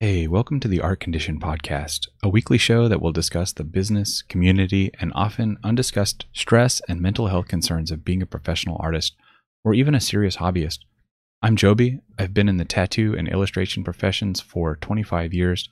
Hey, welcome to the Art Condition Podcast, a weekly show that will discuss the business, community, and often undiscussed stress and mental health concerns of being a professional artist or even a serious hobbyist. I'm Joby. I've been in the tattoo and illustration professions for 25 years.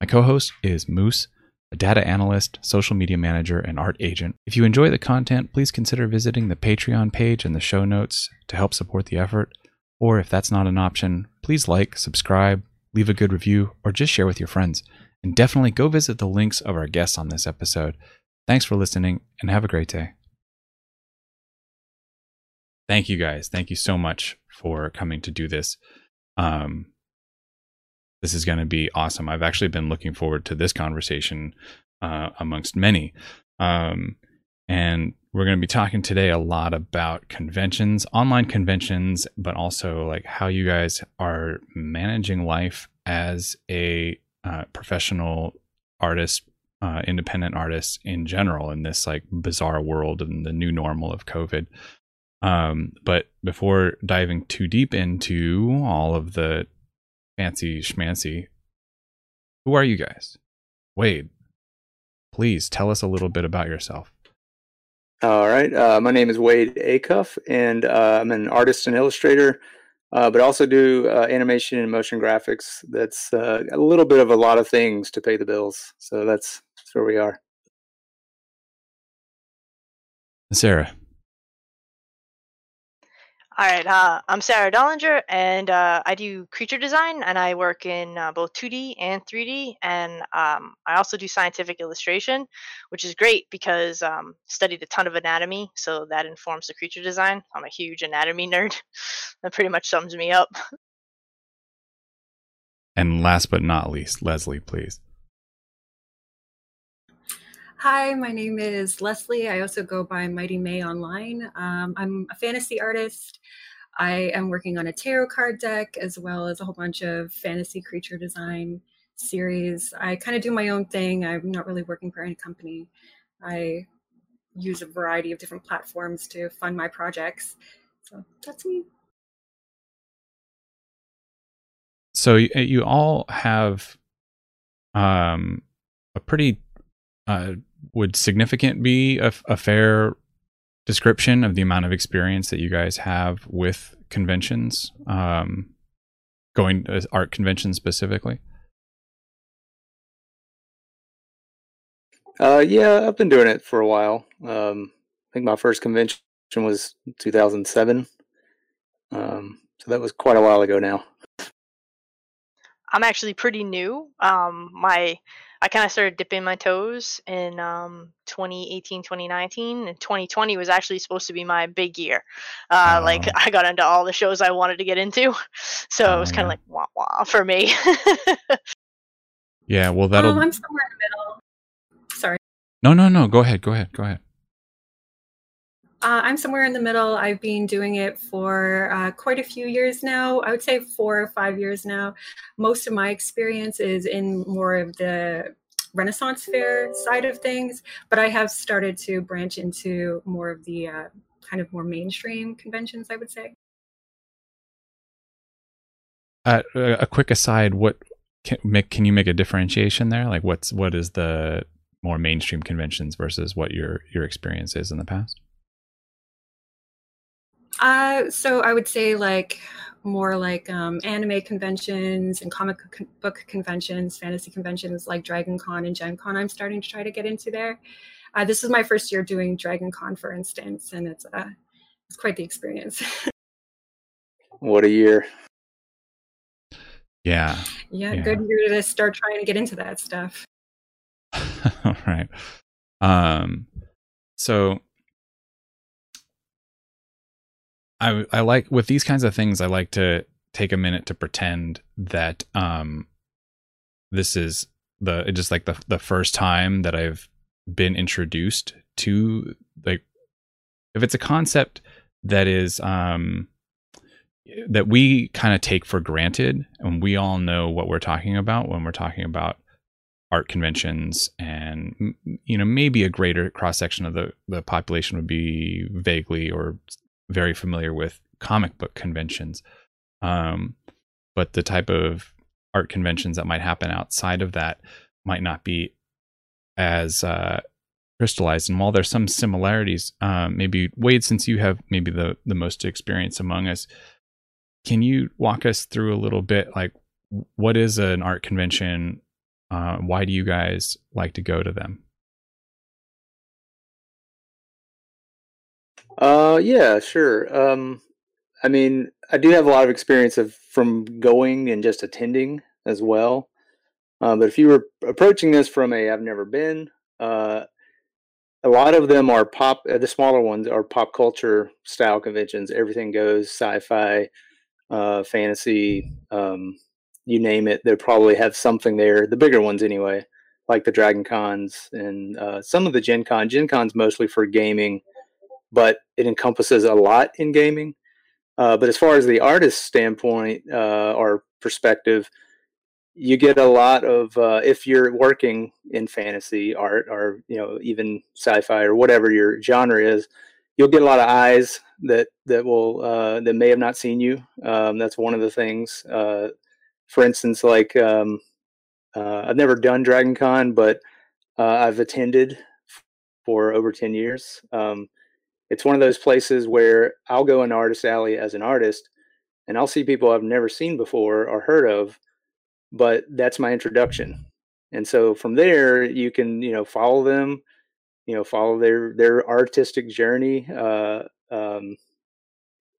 My co host is Moose, a data analyst, social media manager, and art agent. If you enjoy the content, please consider visiting the Patreon page in the show notes to help support the effort. Or if that's not an option, please like, subscribe, leave a good review, or just share with your friends. And definitely go visit the links of our guests on this episode. Thanks for listening and have a great day. Thank you guys. Thank you so much for coming to do this. Um, this is going to be awesome. I've actually been looking forward to this conversation uh, amongst many. Um, and we're going to be talking today a lot about conventions, online conventions, but also like how you guys are managing life as a uh, professional artist, uh, independent artist in general in this like bizarre world and the new normal of COVID. Um, but before diving too deep into all of the fancy schmancy, who are you guys? Wade, please tell us a little bit about yourself. All right. Uh, my name is Wade Acuff, and uh, I'm an artist and illustrator, uh, but also do uh, animation and motion graphics. That's uh, a little bit of a lot of things to pay the bills. So that's, that's where we are. Sarah. All right, uh, I'm Sarah Dollinger, and uh, I do creature design, and I work in uh, both 2D and 3D, and um, I also do scientific illustration, which is great because um, studied a ton of anatomy, so that informs the creature design. I'm a huge anatomy nerd. that pretty much sums me up. And last but not least, Leslie, please. Hi, my name is Leslie. I also go by Mighty May online. Um, I'm a fantasy artist. I am working on a tarot card deck as well as a whole bunch of fantasy creature design series. I kind of do my own thing. I'm not really working for any company. I use a variety of different platforms to fund my projects. So that's me. So you all have um, a pretty uh, would significant be a, a, fair description of the amount of experience that you guys have with conventions um, going to art conventions specifically? Uh, yeah i've been doing it for a while. Um, i think my first convention was 2007 um, so that was quite a while ago now i'm actually pretty new um, my I kind of started dipping my toes in um, 2018, 2019, and 2020 was actually supposed to be my big year. Uh, Like oh. I got into all the shows I wanted to get into, so it was kind of yeah. like wah wah for me. yeah, well, that'll. Um, I'm somewhere in the middle. Sorry. No, no, no. Go ahead. Go ahead. Go ahead. Uh, I'm somewhere in the middle. I've been doing it for uh, quite a few years now. I would say four or five years now. Most of my experience is in more of the Renaissance fair side of things, but I have started to branch into more of the uh, kind of more mainstream conventions, I would say. Uh, a quick aside: What can, can you make a differentiation there? Like, what's what is the more mainstream conventions versus what your your experience is in the past? Uh, so I would say like more like um, anime conventions and comic book conventions, fantasy conventions like Dragon Con and Gen Con. I'm starting to try to get into there. Uh, this is my first year doing Dragon Con, for instance, and it's uh, it's quite the experience. what a year! Yeah. yeah. yeah. good year to start trying to get into that stuff. All right. Um. So I I like with these kinds of things I like to take a minute to pretend that um this is the just like the the first time that I've been introduced to like if it's a concept that is um that we kind of take for granted and we all know what we're talking about when we're talking about art conventions and you know maybe a greater cross section of the the population would be vaguely or very familiar with comic book conventions. Um, but the type of art conventions that might happen outside of that might not be as uh, crystallized. And while there's some similarities, um, maybe Wade, since you have maybe the the most experience among us, can you walk us through a little bit, like what is an art convention? Uh, why do you guys like to go to them? Uh, yeah, sure. Um, I mean, I do have a lot of experience of from going and just attending as well. Uh, but if you were approaching this from a I've never been, uh, a lot of them are pop. Uh, the smaller ones are pop culture style conventions. Everything goes sci-fi, uh, fantasy, um, you name it. They probably have something there. The bigger ones, anyway, like the Dragon Cons and uh, some of the Gen Con. Gen Con's mostly for gaming, but it encompasses a lot in gaming. Uh, but as far as the artist standpoint uh, or perspective, you get a lot of uh, if you're working in fantasy art or you know even sci-fi or whatever your genre is you'll get a lot of eyes that that will uh, that may have not seen you um, that's one of the things uh, for instance like um, uh, i've never done dragon con but i've attended for over 10 years um, it's one of those places where i'll go in artist alley as an artist and i'll see people i've never seen before or heard of but that's my introduction. And so from there you can you know follow them you know follow their their artistic journey uh, um,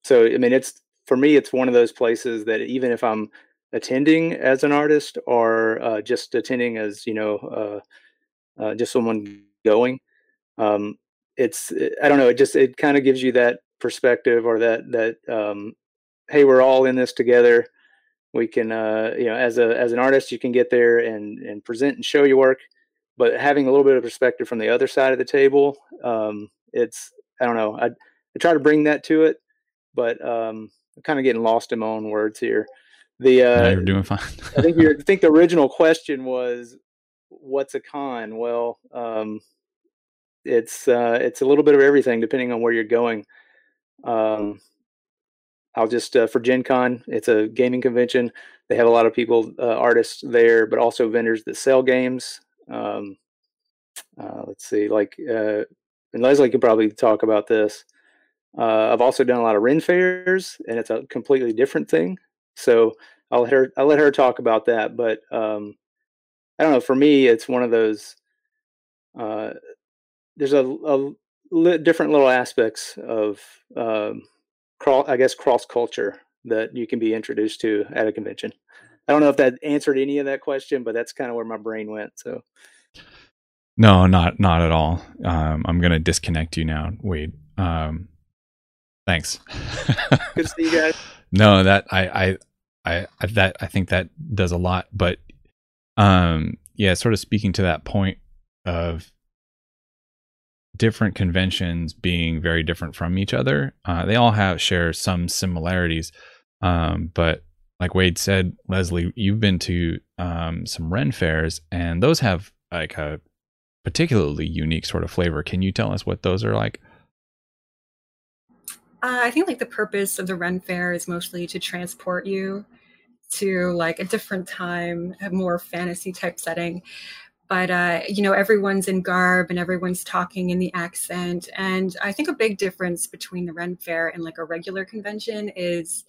so i mean it's for me it's one of those places that even if i'm attending as an artist or uh, just attending as you know uh, uh just someone going um, it's i don't know it just it kind of gives you that perspective or that that um, hey we're all in this together. We can uh, you know as a as an artist you can get there and and present and show your work but having a little bit of perspective from the other side of the table um, it's i don't know I, I try to bring that to it but um, i'm kind of getting lost in my own words here. The uh, no, you're doing fine. I think you I think the original question was what's a con? Well um, it's uh, it's a little bit of everything depending on where you're going um, I'll just uh, for Gen Con, it's a gaming convention. They have a lot of people, uh, artists there, but also vendors that sell games. Um, uh, let's see, like, uh, and Leslie could probably talk about this. Uh, I've also done a lot of Ren fairs, and it's a completely different thing. So I'll let her, I'll let her talk about that. But um, I don't know. For me, it's one of those. There's a, a li- different little aspects of um, cross, I guess, cross culture that you can be introduced to at a convention. I don't know if that answered any of that question, but that's kind of where my brain went. So, no, not not at all. Um, I'm gonna disconnect you now, Wade. Um, thanks. Good to see you guys. no, that I, I I that I think that does a lot, but um, yeah, sort of speaking to that point of different conventions being very different from each other. Uh, they all have share some similarities, um, but like Wade said, Leslie, you've been to um, some Ren fairs, and those have like a particularly unique sort of flavor. Can you tell us what those are like? Uh, I think like the purpose of the Ren fair is mostly to transport you to like a different time, a more fantasy type setting but uh, you know everyone's in garb and everyone's talking in the accent. And i think a big difference between the ren fair and like a regular convention is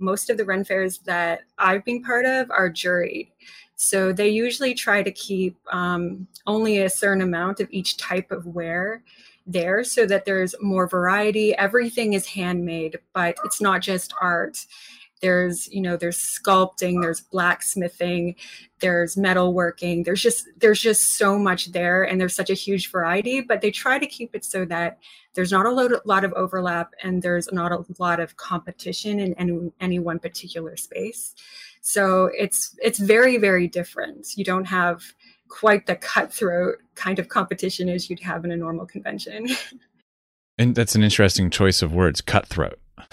most of the ren fairs that i've been part of are juried. So they usually try to keep um, only a certain amount of each type of wear there so that there's more variety. Everything is handmade but it's not just art there's you know there's sculpting there's blacksmithing there's metalworking there's just there's just so much there and there's such a huge variety but they try to keep it so that there's not a lot, of overlap and there's not a lot of competition in any, any one particular space. So it's it's very very different. You don't have quite the cutthroat kind of competition as you'd have in a normal convention. And that's an interesting choice of words cutthroat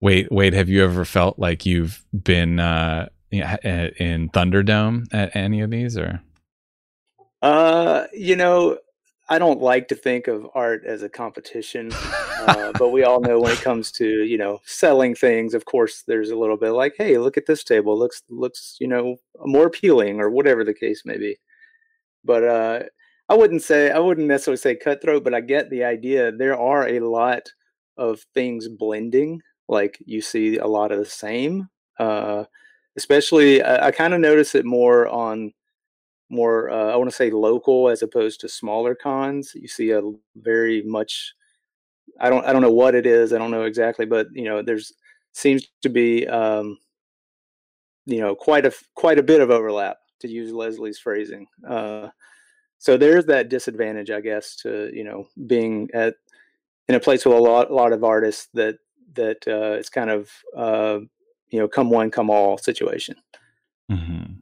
Wait, wait. Have you ever felt like you've been uh, in Thunderdome at any of these, or? Uh, you know, I don't like to think of art as a competition, uh, but we all know when it comes to you know selling things, of course, there's a little bit like, hey, look at this table, looks looks you know more appealing, or whatever the case may be. But uh, I wouldn't say I wouldn't necessarily say cutthroat, but I get the idea. There are a lot of things blending. Like you see a lot of the same. Uh, especially, I, I kind of notice it more on more uh, I want to say local as opposed to smaller cons. You see a very much I don't I don't know what it is. I don't know exactly, but you know, there's seems to be um, you know quite a quite a bit of overlap to use Leslie's phrasing. Uh, so there's that disadvantage, I guess, to you know being at in a place with a lot a lot of artists that that uh, it's kind of uh, you know come one come all situation. Mm-hmm.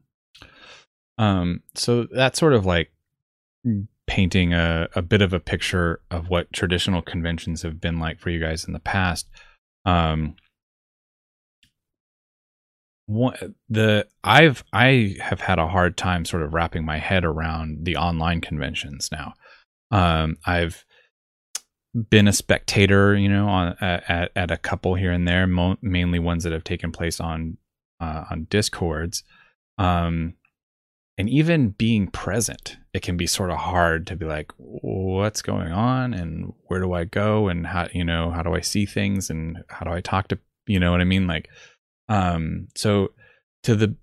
Um, so that's sort of like painting a, a bit of a picture of what traditional conventions have been like for you guys in the past. Um, the I've I have had a hard time sort of wrapping my head around the online conventions now. Um, I've been a spectator, you know, on at, at a couple here and there, mo- mainly ones that have taken place on uh, on discords. Um, and even being present it can be sort of hard to be like what's going on? And where do i go? And how you know how do i see things? And how do i talk to you know what i mean? Like um so to the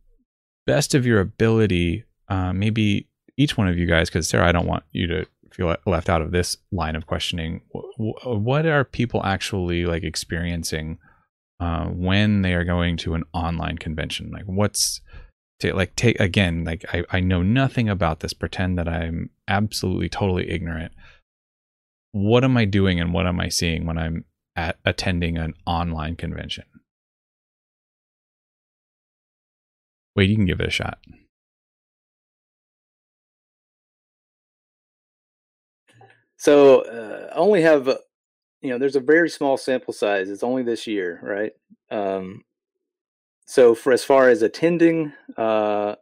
best of your ability uh, maybe each one of you guys because sarah i don't want you to feel left out of this line of questioning what are people actually like experiencing uh, when they are going to an online convention? Like what's to like take again like I, I know nothing about this. Pretend that i'm absolutely totally ignorant. What am i doing and what am i seeing when i'm at attending an online convention? Wade you can give it a shot so uh, i only have you know there's a very small sample size it's only this year right um, so for as far as attending uh,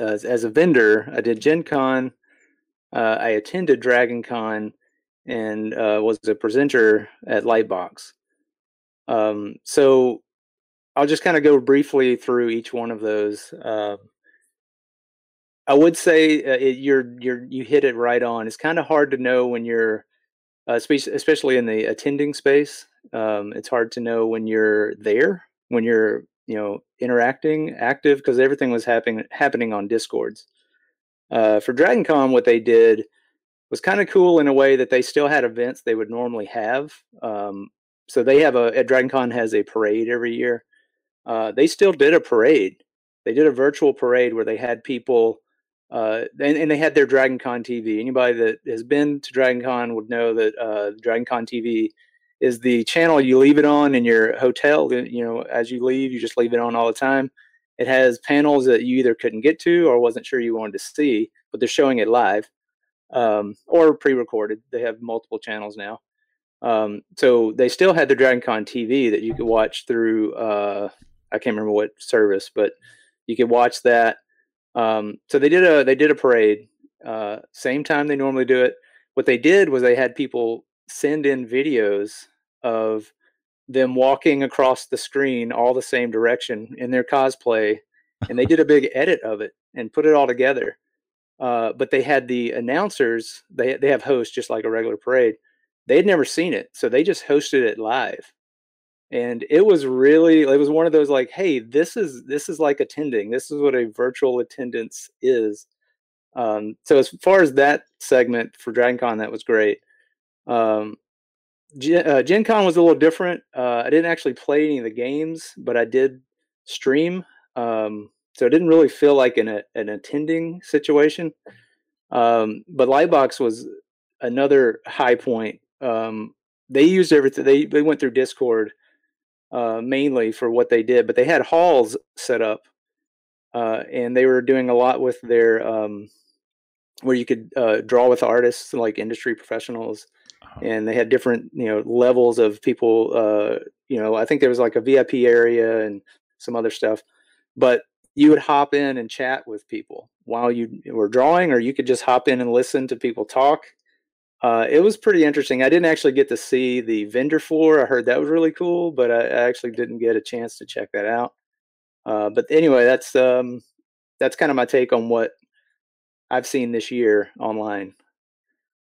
as, as a vendor, I did Gen Con. Uh, I attended Dragon Con and uh, was a presenter at Lightbox. Um, so I'll just kind of go briefly through each one of those. Uh, I would say uh, it, you're you're you hit it right on. It's kind of hard to know when you're, uh, especially in the attending space. Um, it's hard to know when you're there when you're you know interacting active because everything was happening happening on discords uh, for DragonCon, what they did was kind of cool in a way that they still had events they would normally have um, so they have a at dragon con has a parade every year uh, they still did a parade they did a virtual parade where they had people uh, and, and, they had their dragon con tv anybody that has been to dragon con would know that uh, dragon con tv is the channel you leave it on in your hotel. You know, as you leave, you just leave it on all the time. It has panels that you either couldn't get to or wasn't sure you wanted to see, but they're showing it live um, or pre-recorded. They have multiple channels now. Um, so they still had the DragonCon TV that you could watch through. Uh, I can't remember what service, but you could watch that. Um, so they did a they did a parade. Uh, same time they normally do it. What they did was they had people send in videos of them walking across the screen all the same direction in their cosplay and they did a big edit of it and put it all together uh, but they had the announcers they, they have hosts just like a regular parade they had never seen it so they just hosted it live and it was really it was one of those like hey this is this is like attending this is what a virtual attendance is um, so as far as that segment for dragon con that was great um, Gen, uh, Gen Con was a little different. Uh, I didn't actually play any of the games, but I did stream. Um, so it didn't really feel like an, an attending situation. Um, but Lightbox was another high point. Um, they used everything. They they went through Discord uh, mainly for what they did, but they had halls set up, uh, and they were doing a lot with their um, where you could uh, draw with artists like industry professionals and they had different you know levels of people uh you know i think there was like a vip area and some other stuff but you would hop in and chat with people while you were drawing, or you could just hop in and listen to people talk. Uh, it was pretty interesting. I didn't actually get to see the vendor floor. I heard that was really cool, but I, I actually didn't get a chance to check that out. Uh, but anyway, that's um, that's kind of my take on what I've seen this year online.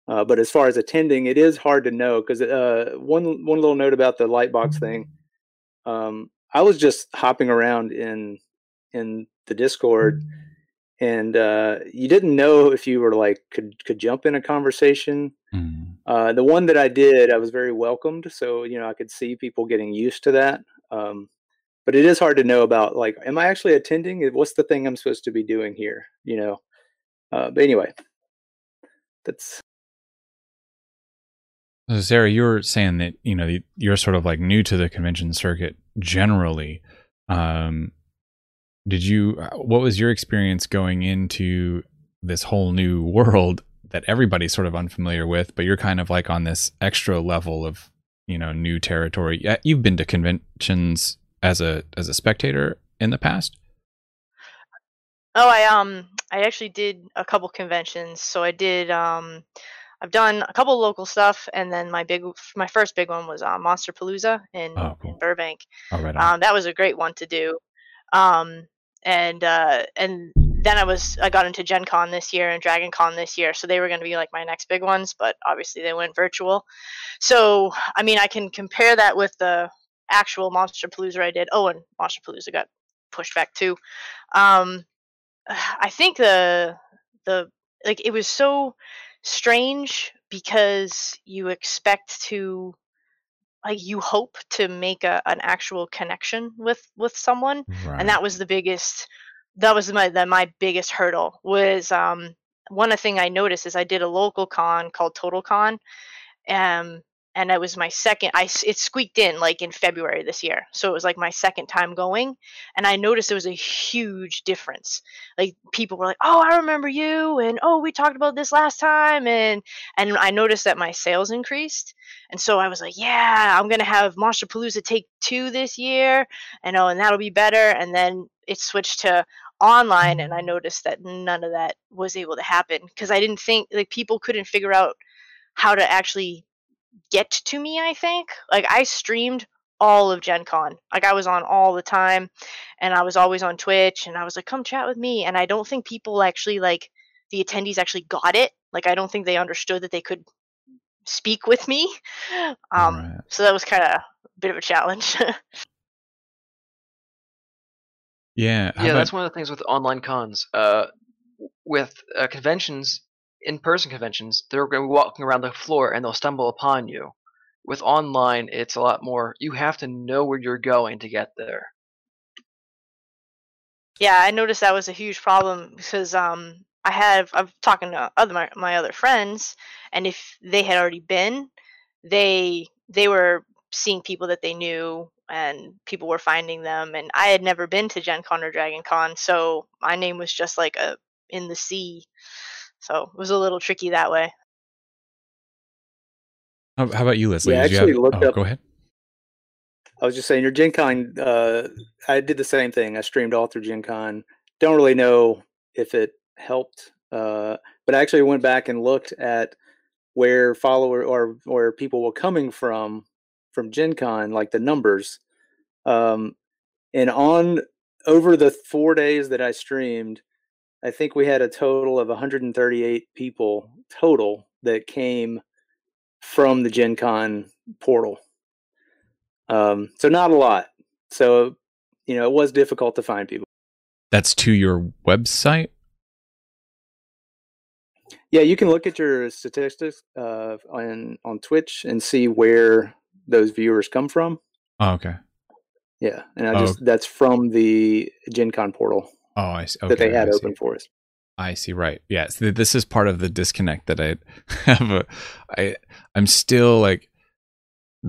Uh, but as far as attending, it is hard to know because uh, one one little note about the Lightbox thing. Um, I was just hopping around in in the Discord, and uh, you didn't know if you were like could could jump in a conversation. Mm. Uh, the one that I did, I was very welcomed, so you know I could see people getting used to that. Um, but it is hard to know about like, am I actually attending? What's the thing I'm supposed to be doing here? You know. Uh, but anyway, that's so Sarah, you were saying that you know you're sort of like new to the convention circuit generally. Um, did you? What was your experience going into this whole new world that everybody's sort of unfamiliar with? But you're kind of like on this extra level of you know new territory. You've been to conventions as a as a spectator in the past. Oh, I um I actually did a couple conventions. So I did um I've done a couple local stuff, and then my big, my first big one was uh, Monsterpalooza in, oh, cool. in Burbank. Oh, right um, that was a great one to do. Um, and uh, and then I was I got into Gen Con this year and Dragon Con this year, so they were going to be like my next big ones, but obviously they went virtual. So I mean, I can compare that with the actual Monsterpalooza I did. Oh, and Monsterpalooza got pushed back too. Um, I think the the like it was so strange because you expect to like you hope to make a, an actual connection with with someone right. and that was the biggest that was my the, my biggest hurdle was um one thing i noticed is i did a local con called total con um and it was my second i it squeaked in like in february this year. So it was like my second time going and i noticed there was a huge difference. Like people were like oh i remember you and oh we talked about this last time and and i noticed that my sales increased and so i was like yeah i'm gonna have monsterpalooza take two this year and oh and that'll be better and then it switched to online and i noticed that none of that was able to happen because i didn't think like people couldn't figure out how to actually get to me, I think. Like I streamed all of Gen Con. Like I was on all the time and I was always on Twitch and I was like, come chat with me. And I don't think people actually like the attendees actually got it. Like I don't think they understood that they could speak with me. Um right. so that was kind of a bit of a challenge. yeah. Yeah, about- that's one of the things with online cons. Uh with uh, conventions in-person conventions, they're going to be walking around the floor and they'll stumble upon you. With online, it's a lot more. You have to know where you're going to get there. Yeah, I noticed that was a huge problem because um, I have I'm talking to other my, my other friends, and if they had already been, they they were seeing people that they knew and people were finding them and I had never been to Gen Con or Dragon Con, so my name was just like a in the sea so it was a little tricky that way. How, about you, Leslie? Yeah, I actually have, looked oh, up. Go ahead. I was just saying, your Gen Con, uh, I did the same thing. I streamed all through Gen Con. Don't really know if it helped, uh, but I actually went back and looked at where follower or where people were coming from from Gen Con, like the numbers. Um, and on over the four days that I streamed, I think we had a total of 138 people total that came from the Gen Con portal. Um, so not a lot. So, you know, it was difficult to find people. That's to your website? Yeah, you can look at your statistics uh, on on Twitch and see where those viewers come from. Oh, okay. Yeah, and I oh. just that's from the Gen Con portal. Oh, I see. Okay, that they had open for us. I see. Right. Yes. Yeah, this is part of the disconnect that I have. A, I I'm still like,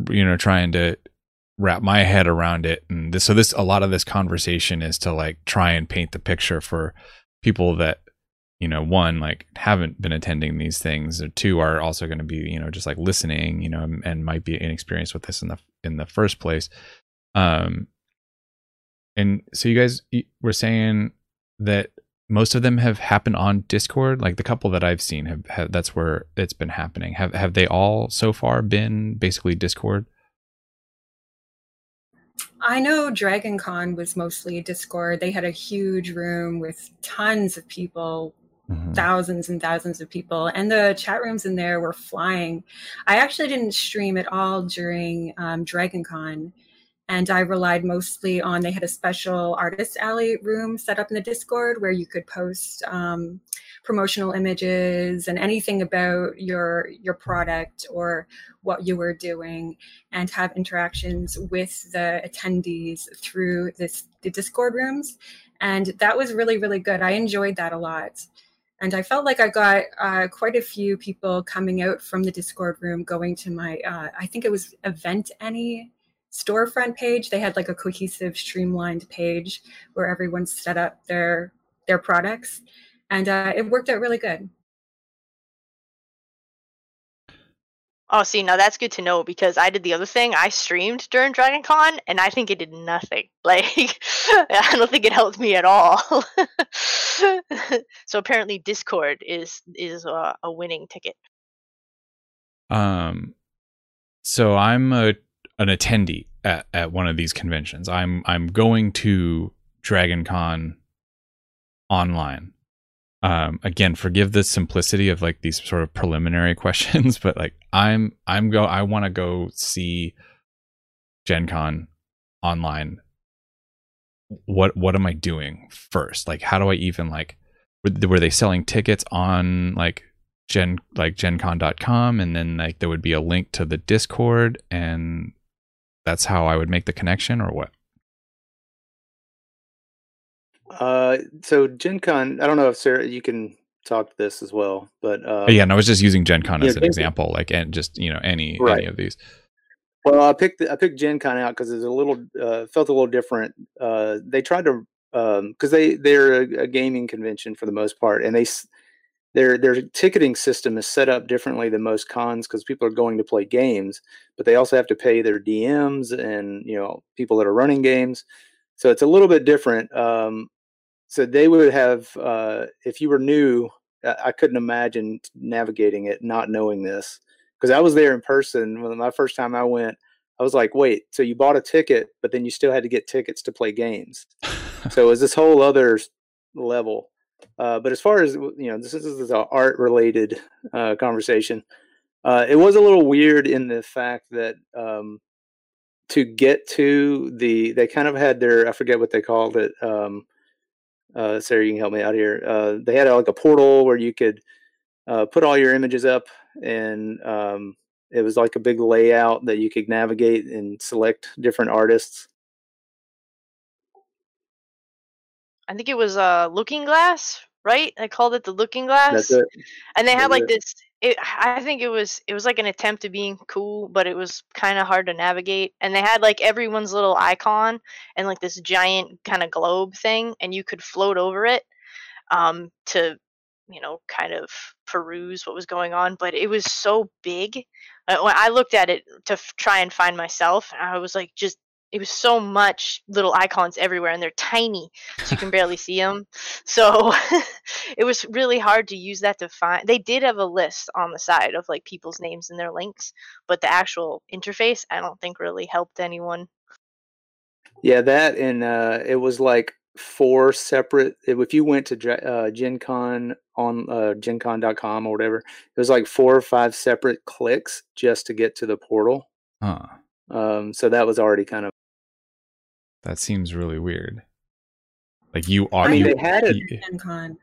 you know, trying to wrap my head around it, and this. So this a lot of this conversation is to like try and paint the picture for people that you know one like haven't been attending these things or two are also going to be you know just like listening you know and, and might be inexperienced with this in the in the first place um And so you guys were saying that most of them have happened on Discord. Like the couple that I've seen have, have that's where it's been happening. Have have they all so far been basically Discord? I know Dragon Con was mostly Discord. They had a huge room with tons of people, Mhm. thousands and thousands of people, and the chat rooms in there were flying. I actually didn't stream at all during um, Dragon Con, and I relied mostly on they had a special artist alley room set up in the Discord where you could post um, promotional images and anything about your your product or what you were doing and have interactions with the attendees through this the discord rooms. And that was really really good. I enjoyed that a lot. And i felt like i got uh, quite a few people coming out from the discord room going to my uh, i think it was event any storefront page they had like a cohesive streamlined page where everyone set up their their products and uh, it worked out really good Oh, see, now that's good to know because I did the other thing. I streamed during Dragon Con, and I think it did nothing. Like, I don't think it helped me at all. so apparently, Discord is is a, a winning ticket. Um, so I'm a an attendee at, at one of these conventions. I'm I'm going to Dragon Con online. Um, again, forgive the simplicity of like these sort of preliminary questions, but like I'm I'm go I want to go see Gen Con online. What what am I doing first? Like, how do I even like? Were, they selling tickets on like gen like gencon.com and then like there would be a link to the discord and that's how i would make the connection or what Uh, so Gen Con, I don't know if Sarah, you can talk to this as well, but uh, yeah and i was just using gen con as an example like and just you know any Right. any of these Well, I picked I picked Gen Con out because it's a little uh, felt a little different. Uh, they tried to because they they're a, a gaming convention for the most part, and they their their ticketing system is set up differently than most cons because people are going to play games, but they also have to pay their DMs and you know people that are running games, so it's a little bit different. Um, so they would have uh, if you were new, I, couldn't imagine navigating it not knowing this because I was there in person when my first time I went. I was like, wait, so you bought a ticket, but then you still had to get tickets to play games. so it was this whole other level. Uh, but as far as you know, this is, an art related uh, conversation. Uh, it was a little weird in the fact that um, to get to the, they kind of had their, I forget what they called it. Um, uh, Sarah, you can help me out here. Uh, they had like a portal where you could put all your images up, and um, it was like a big layout that you could navigate and select different artists. I think it was uh, Looking Glass, right? I called it the Looking Glass. That's it. and they had That's like it. this it, i think it was it was like an attempt to being cool but it was kind of hard to navigate and they had like everyone's little icon and like this giant kind of globe thing and you could float over it um to you know kind of peruse what was going on but it was so big Uh, when i looked at it to f- try and find myself and i was like just it was so much little icons everywhere and they're tiny so you can barely see them so it was really hard to use that to find they did have a list on the side of like people's names and their links but the actual interface i don't think really helped anyone Yeah, that and uh, it was like four separate. If you went to Dra- uh, Gen Con on uh, GenCon.com or whatever, it was like four or five separate clicks just to get to the portal. huh Um, so that was already kind of. That seems really weird like you are I mean, you, they had you- Gen Con.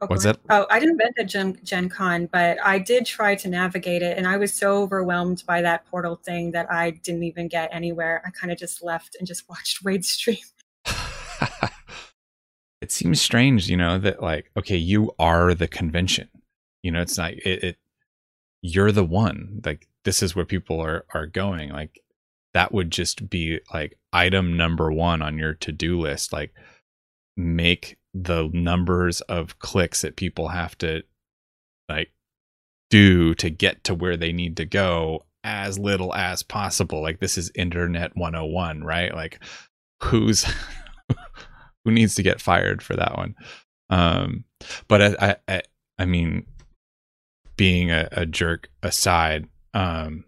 Oh, What's that? Oh, I didn't invent Gen, Gen Con, but I did try to navigate it, and I was so overwhelmed by that portal thing that I didn't even get anywhere. I kind of just left and just watched Wade's stream. it seems strange, you know, that like, okay, you are the convention. You know, it's not it, it you're the one. Like this is where people are are going. Like that would just be like item number one on your to-do list. Like make the numbers of clicks that people have to like do to get to where they need to go as little as possible. Like this is internet 101, right? Like who's who needs to get fired for that one? Um, but I, I, I mean, being a, a jerk aside, um,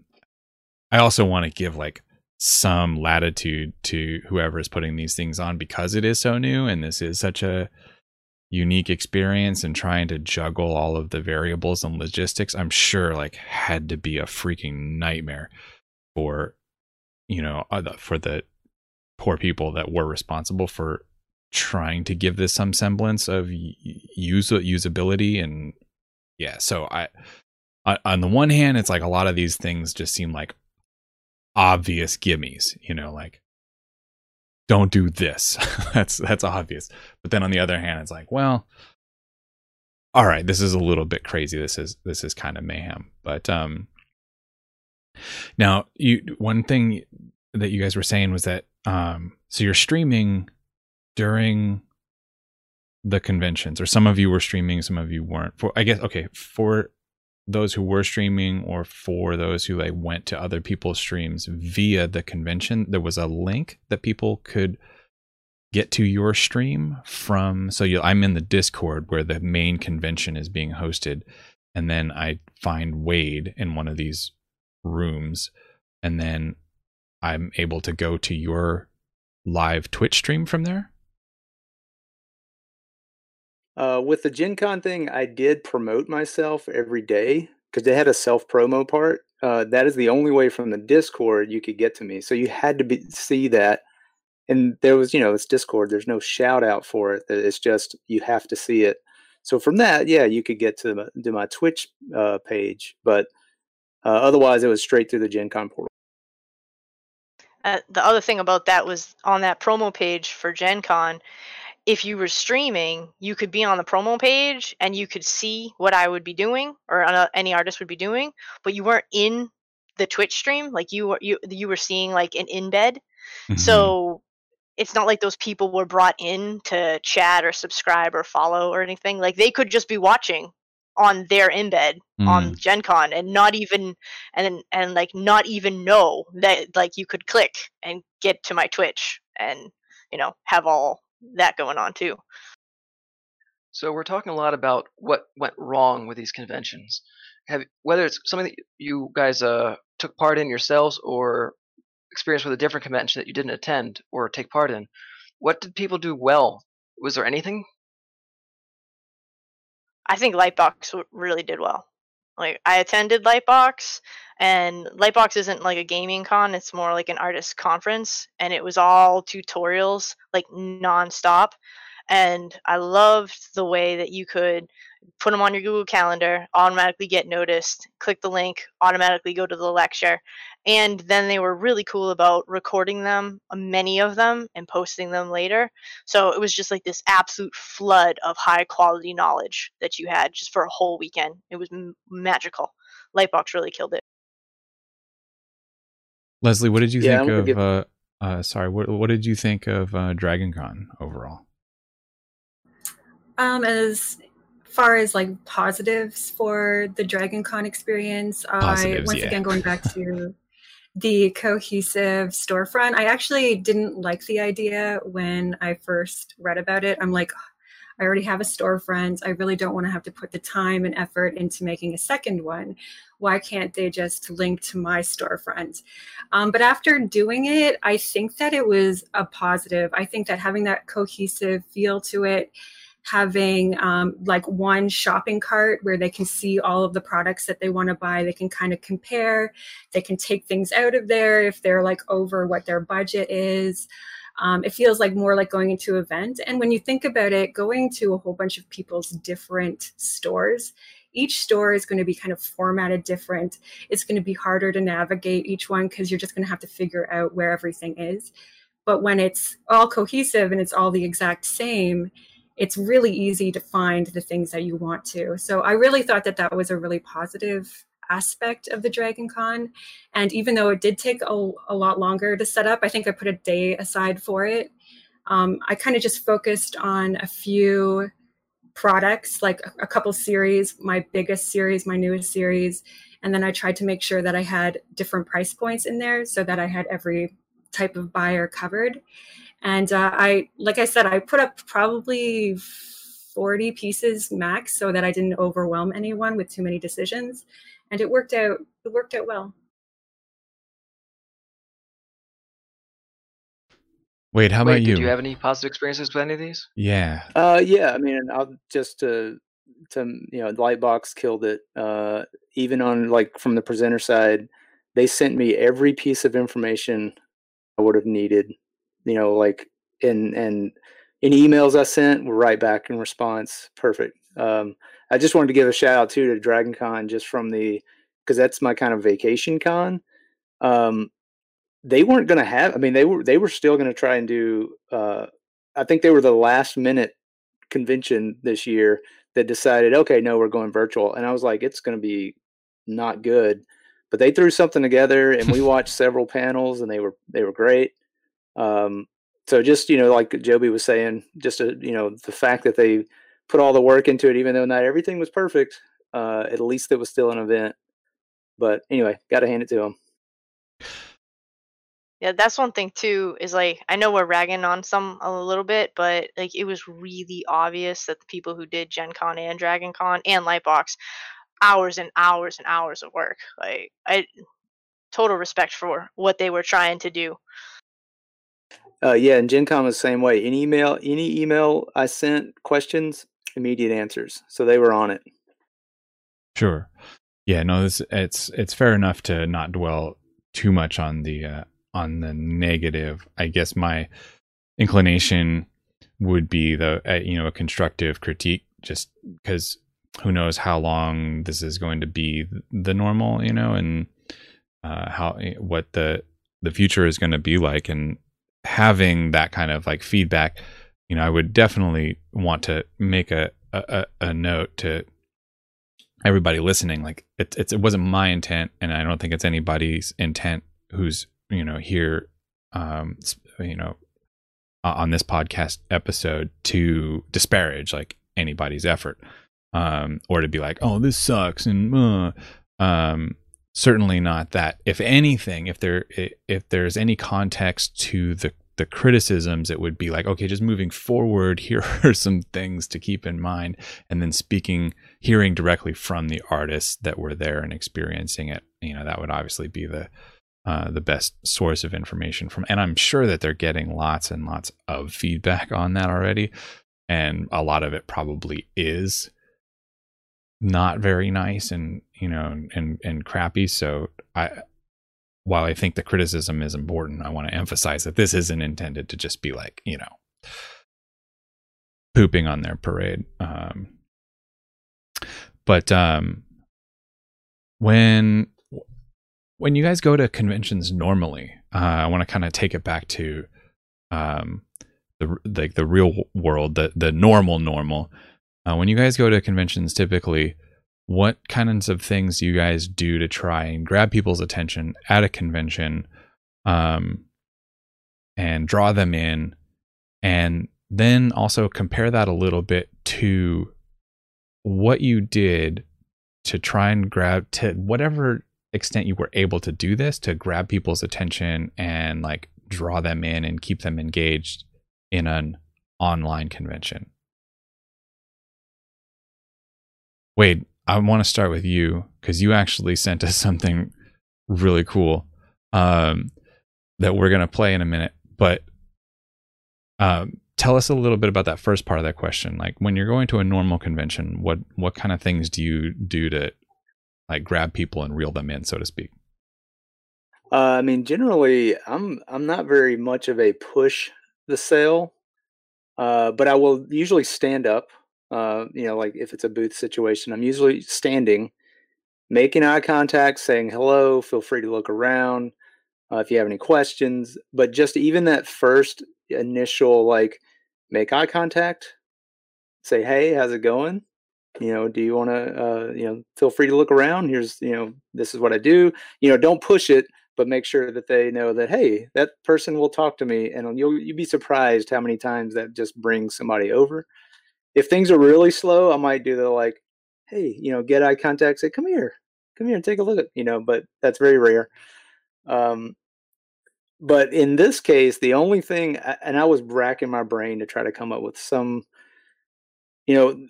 I also want to give like some latitude to whoever is putting these things on because it is so new and this is such a unique experience and trying to juggle all of the variables and logistics i'm sure like had to be a freaking nightmare for you know uh, for the poor people that were responsible for trying to give this some semblance of use usability and yeah so i on the one hand it's like a lot of these things just seem like obvious gimmies you know like don't do this. that's that's obvious. But then on the other hand, it's like, well, all right, this is a little bit crazy. This is this is kind of mayhem. But um now you one thing that you guys were saying was that um so you're streaming during the conventions or some of you were streaming some of you weren't for i guess okay for those who were streaming or for those who like went to other people's streams via the convention there was a link that people could get to your stream from. So you, i'm in the discord where the main convention is being hosted and then i find wade in one of these rooms and then i'm able to go to your live twitch stream from there uh, with the Gen Con thing, I did promote myself every day because they had a self promo part. Uh, that is the only way from the Discord you could get to me. So you had to be, see that. And there was, you know, it's Discord. There's no shout out for it. It's just you have to see it. So from that, yeah, you could get to my, to my Twitch uh, page, but uh, otherwise it was straight through the Gen Con portal. Uh, the other thing about that was on that promo page for Gen Con, if you were streaming, you could be on the promo page and you could see what I would be doing or any artist would be doing, but you weren't in the Twitch stream. Like you were you you were seeing like an embed. Mm-hmm. So it's not like those people were brought in to chat or subscribe or follow or anything. Like they could just be watching on their embed mm. on Gen Con and not even and and like not even know that like you could click and get to my Twitch and you know have all that going on too. So we're talking a lot about what went wrong with these conventions. Have whether it's something that you guys uh, took part in yourselves or experienced with a different convention that you didn't attend or take part in. What did people do well? Was there anything? I think Lightbox really did well. Like I attended Lightbox, and Lightbox isn't like a gaming con; it's more like an artist conference, and it was all tutorials, like nonstop. And I loved the way that you could put them on your Google Calendar, automatically get noticed, click the link, automatically go to the lecture. And then they were really cool about recording them, uh, many of them, and posting them later. So it was just like this absolute flood of high quality knowledge that you had just for a whole weekend. It was m- magical. Lightbox really killed it. Leslie, what did you yeah, think of? Give... Uh, uh, sorry, what what did you think of uh, DragonCon overall? Um, as far as like positives for the Dragon Con experience, positives, I once yeah. again going back to the cohesive storefront. I actually didn't like the idea when I first read about it. I'm like, I already have a storefront. I really don't want to have to put the time and effort into making a second one. Why can't they just link to my storefront? Um, but after doing it, I think that it was a positive. I think that having that cohesive feel to it, having um, like one shopping cart where they can see all of the products that they want to buy. They can kind of compare. They can take things out of there if they're like over what their budget is. Um, it feels like more like going into an event. And when you think about it, going to a whole bunch of people's different stores, each store is going to be kind of formatted different. It's going to be harder to navigate each one because you're just going to have to figure out where everything is. But when it's all cohesive and it's all the exact same, it's really easy to find the things that you want to. So I really thought that that was a really positive aspect of the Dragon Con. And even though it did take a, a lot longer to set up, I think I put a day aside for it. Um, I kind of just focused on a few products, like a, a couple series, my biggest series, my newest series. And then I tried to make sure that I had different price points in there so that I had every type of buyer covered. And uh, I, like I said, I put up probably 40 pieces max so that I didn't overwhelm anyone with too many decisions. And it worked out, it worked out well. Wait, how Wade, about you? Do you have any positive experiences with any of these? yeah. Uh, yeah, I mean, I'll just to to you know, Lightbox killed it. Uh, even on like from the presenter side, they sent me every piece of information I would have needed. You know, like and and any emails I sent were right back in response. Perfect. Um, I just wanted to give a shout out too to Dragon Con just from the because that's my kind of vacation con. Um, they weren't going to have. I mean, they were they were still going to try and do. Uh, I think they were the last minute convention this year that decided, okay, no, we're going virtual, and I was like, it's going to be not good. But they threw something together, and we watched several panels, and they were they were great. Um, so just you know, like Joby was saying, just a, you know, the fact that they put all the work into it, even though not everything was perfect, uh, at least it was still an event. But anyway, got to hand it to them. Yeah, that's one thing too. Is like I know we're ragging on some a little bit, but like it was really obvious that the people who did Gen Con and Dragon Con and Lightbox, hours and hours and hours of work. Like I, total respect for what they were trying to do. Uh, yeah, and Gen Con the same way. Any email, any email I sent, questions, immediate answers. So they were on it. Sure. Yeah, no, this it's it's fair enough to not dwell too much on the uh, on the negative. I guess my inclination would be the uh, you know a constructive critique, just because who knows how long this is going to be the normal, you know, and uh, how what the the future is going to be like, and having that kind of like feedback, you know, I would definitely want to make a a, a note to everybody listening like it, it's it wasn't my intent and i don't think it's anybody's intent who's you know here um you know on this podcast episode to disparage like anybody's effort um or to be like oh this sucks and uh, um certainly not that. If anything if there if there's any context to the the criticisms it would be like okay just moving forward here are some things to keep in mind and then speaking hearing directly from the artists that were there and experiencing it. You know that would obviously be the uh, the best source of information from and i'm sure that they're getting lots and lots of feedback on that already and a lot of it probably is not very nice and you know and and crappy so i while I think the criticism is important, I want to emphasize that this isn't intended to just be like, you know, pooping on their parade. Um, but um, when when you guys go to conventions normally, uh, I want to kind of take it back to um, the like the real world, the the normal normal. Uh, when you guys go to conventions, typically, what kinds of things do you guys do to try and grab people's attention at a convention um, and draw them in and then also compare that a little bit to what you did to try and grab to whatever extent you were able to do this to grab people's attention and like draw them in and keep them engaged in an online convention. Wade, I want to start with you because you actually sent us something really cool um, that we're going to play in a minute. But um, tell us a little bit about that first part of that question. Like when you're going to a normal convention, what what kind of things do you do to like grab people and reel them in, so to speak? Uh, I mean, generally, I'm I'm not very much of a push the sale, uh, but I will usually stand up uh, you know, like if it's a booth situation, I'm usually standing, making eye contact, saying hello, feel free to look around uh, if you have any questions. But just even that first initial, like, make eye contact, say, hey, how's it going? You know, do you want to, uh, you know, feel free to look around. Here's, you know, this is what I do. You know, don't push it, but make sure that they know that, hey, that person will talk to me. And you'll, you'll be surprised how many times that just brings somebody over if things are really slow, I might do the like, hey, you know, get eye contact, say, come here, come here and take a look at, you know, but that's very rare. Um, but in this case, the only thing, and I was racking my brain to try to come up with some, you know,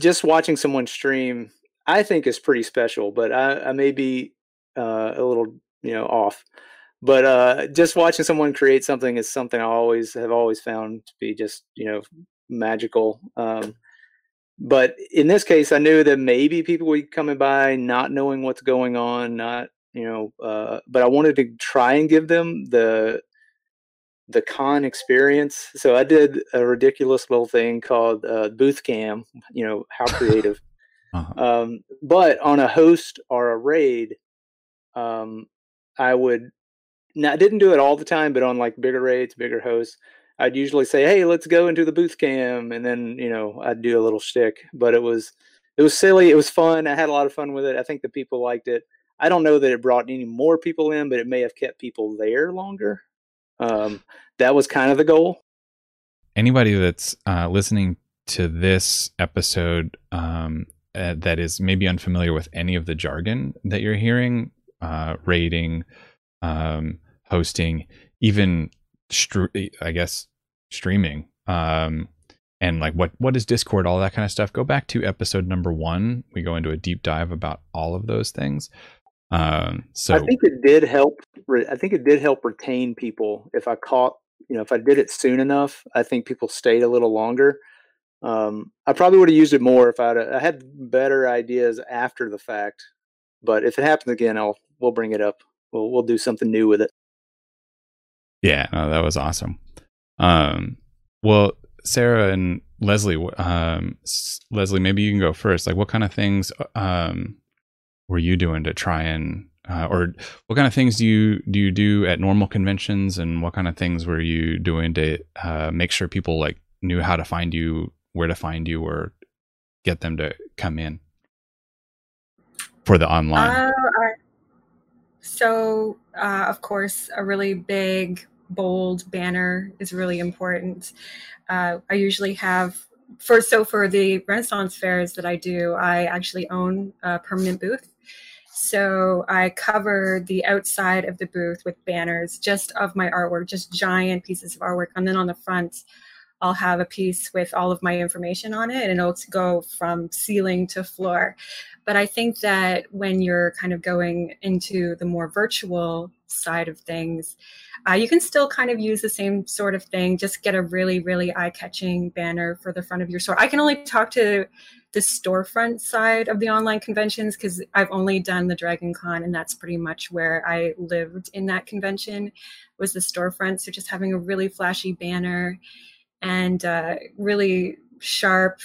just watching someone stream, I think is pretty special. But I, I may be uh, a little, you know, off. But uh, just watching someone create something is something I always have always found to be just, you know, magical. Um, but in this case, I knew that maybe people would be coming by not knowing what's going on, not you know uh, but i wanted to try and give them the the con experience so i did a ridiculous little thing called uh, booth cam you know how creative uh-huh. um, but on a host or a raid um, i would now i didn't do it all the time but on like bigger raids bigger hosts i'd usually say hey let's go into the booth cam and then you know i'd do a little stick but it was it was silly it was fun i had a lot of fun with it i think the people liked it I don't know that it brought any more people in, but it may have kept people there longer. Um, that was kind of the goal. Anybody that's uh, listening to this episode um, uh, that is maybe unfamiliar with any of the jargon that you're hearing, uh, rating, um, hosting, even I guess streaming, um, and like what what is Discord, all that kind of stuff. Go back to episode number one. We go into a deep dive about all of those things. Um, so I think it did help. I think it did help retain people. If I caught, you know, if I did it soon enough, I think people stayed a little longer. Um, I probably would have used it more if I'd I had better ideas after the fact. But if it happens again, I'll we'll bring it up. We'll we'll do something new with it. Yeah, no, that was awesome. Um, well, Sarah and Leslie, um, Leslie, maybe you can go first. Like, what kind of things um, were you doing to try and uh, or what kind of things do you do you do at normal conventions and what kind of things were you doing to uh, make sure people like knew how to find you where to find you or get them to come in for the online uh, so uh, of course a really big bold banner is really important uh, i usually have for so for the renaissance fairs that i do i actually own a permanent booth so I cover the outside of the booth with banners just of my artwork, just giant pieces of artwork. And then on the front, I'll have a piece with all of my information on it and it'll go from ceiling to floor. But I think that when you're kind of going into the more virtual side of things, uh, you can still kind of use the same sort of thing. Just get a really, really eye catching banner for the front of your store. I can only talk to the storefront side of the online conventions because I've only done the Dragon Con and that's pretty much where I lived in that convention was the storefront. So just having a really flashy banner and uh, really sharp,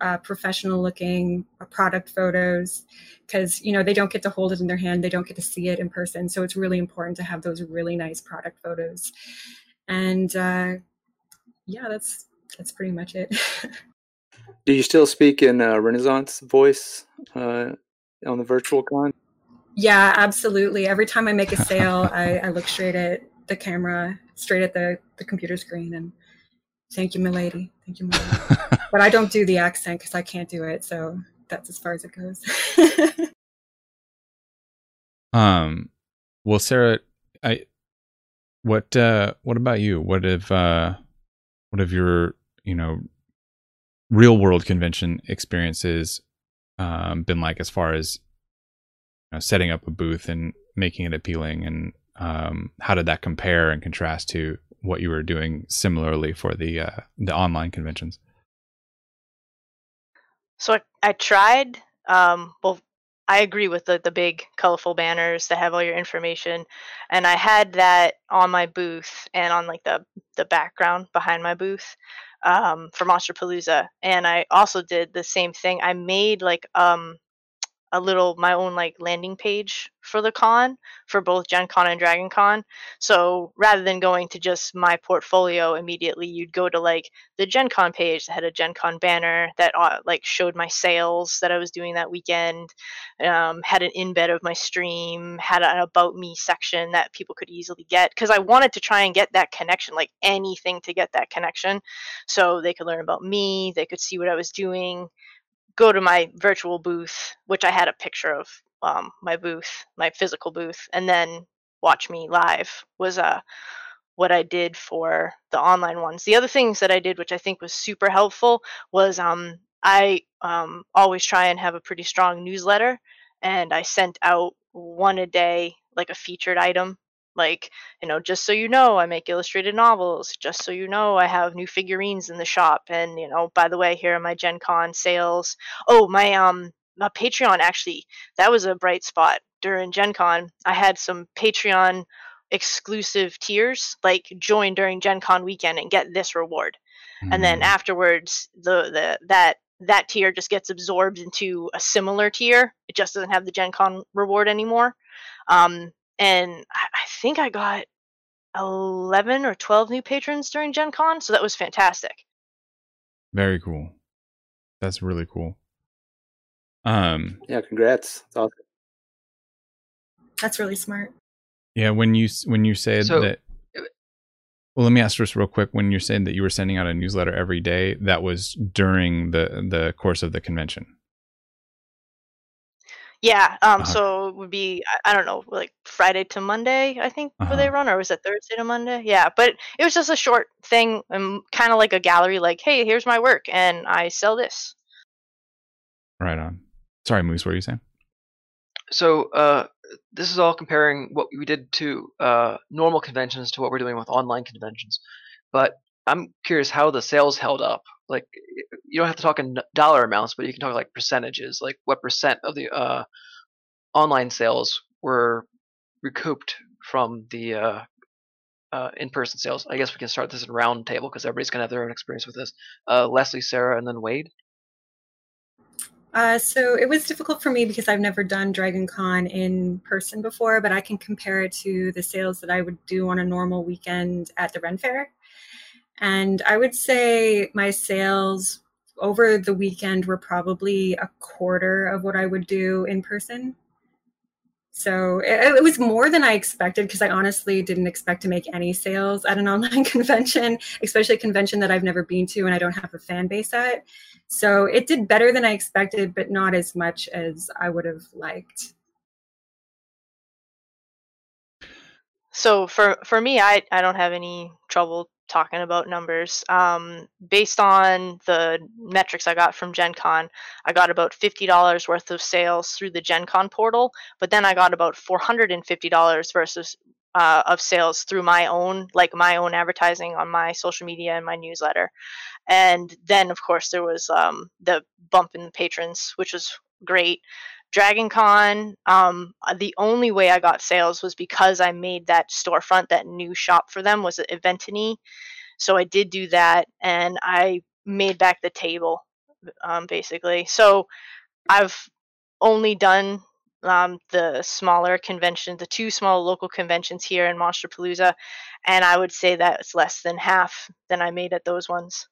uh, professional looking uh, product photos because you know they don't get to hold it in their hand they don't get to see it in person so it's really important to have those really nice product photos and uh, yeah that's that's pretty much it Do you still speak in uh, Renaissance voice uh, on the virtual con? Yeah, absolutely. Every time I make a sale, I, I, look straight at the camera, straight at the, the computer screen, and thank you, milady. Thank you, milady. but I don't do the accent because I can't do it. So that's as far as it goes. um, well, Sarah, I, what, uh, what about you? What if, uh, what have your, you know, real world convention experiences um, been like as far as you know, setting up a booth and making it appealing and um, how did that compare and contrast to what you were doing similarly for the uh, the online conventions so i, I tried um, well i agree with the, the big colorful banners that have all your information and i had that on my booth and on like the the background behind my booth um, for Monsterpalooza, and I also did the same thing. I made like um, a little my own like landing page for the con for both Gen Con and Dragon Con. So rather than going to just my portfolio immediately, you'd go to like the Gen Con page that had a Gen Con banner that uh, like showed my sales that I was doing that weekend, um, had an embed of my stream, had an about me section that people could easily get because I wanted to try and get that connection, like anything to get that connection, so they could learn about me, they could see what I was doing go to my virtual booth, which I had a picture of um, my booth, my physical booth, and then watch me live was uh what I did for the online ones. The other things that I did, which I think was super helpful, was um, I um, always try and have a pretty strong newsletter, and I sent out one a day, like a featured item. Like, you know, just so you know, I make illustrated novels. Just so you know, I have new figurines in the shop. And, you know, by the way, here are my Gen Con sales. Oh, my um my Patreon actually, that was a bright spot during Gen Con. I had some Patreon exclusive tiers, like join during Gen Con weekend and get this reward. Mm. And then mm. afterwards, the, the that that tier just gets absorbed into a similar tier. It just doesn't have the Gen Con reward anymore. Um, and I, I think I got 11 or 12 new patrons during Gen Con, so that was fantastic. Very cool. That's really cool. Um, yeah, congrats. That's awesome. That's really smart. Yeah, when you when you said so, that. Well, let me ask this real quick. When you're saying that you were sending out a newsletter every day, that was during the the course of the convention. Yeah. Um. Uh-huh. So it would be I, I, don't know, like Friday to Monday, I think, uh-huh. where they run, or was it Thursday to Monday? Yeah. But it was just a short thing, um, kind of like a gallery. Like, hey, here's my work, and I sell this. Right on. Sorry, Moose. What are you saying? So, uh, this is all comparing what we did to uh, normal conventions to what we're doing with online conventions. But I'm curious how the sales held up. Like, you don't have to talk in dollar amounts, but you can talk like percentages. Like, what percent of the uh, online sales were recouped from the uh, uh in-person sales? I guess we can start this in round table because everybody's gonna have their own experience with this. Uh, Leslie, Sarah, and then Wade. Uh, so it was difficult for me because I've never done Dragon Con in person before, but I can compare it to the sales that I would do on a normal weekend at the Ren Fair. And I would say my sales over the weekend were probably a quarter of what I would do in person. So it, it, was more than I expected because I honestly didn't expect to make any sales at an online convention, especially a convention that I've never been to and I don't have a fan base at. So it did better than I expected, but not as much as I would have liked. So for for me, I I don't have any trouble talking about numbers. Um, based on the metrics I got from Gen Con, I got about $50 worth of sales through the Gen Con portal, but then I got about $450 versus uh, of sales through my own, like my own advertising on my social media and my newsletter. And then, of course, there was um, the bump in the patrons, which was great. Dragon Con, um, the only way I got sales was because I made that storefront, that new shop for them was Eventeny. So I did do that and I made back the table, um, basically. So I've only done um, the smaller conventions, the two small local conventions here in Monsterpalooza, and I would say that it's less than half than I made at those ones.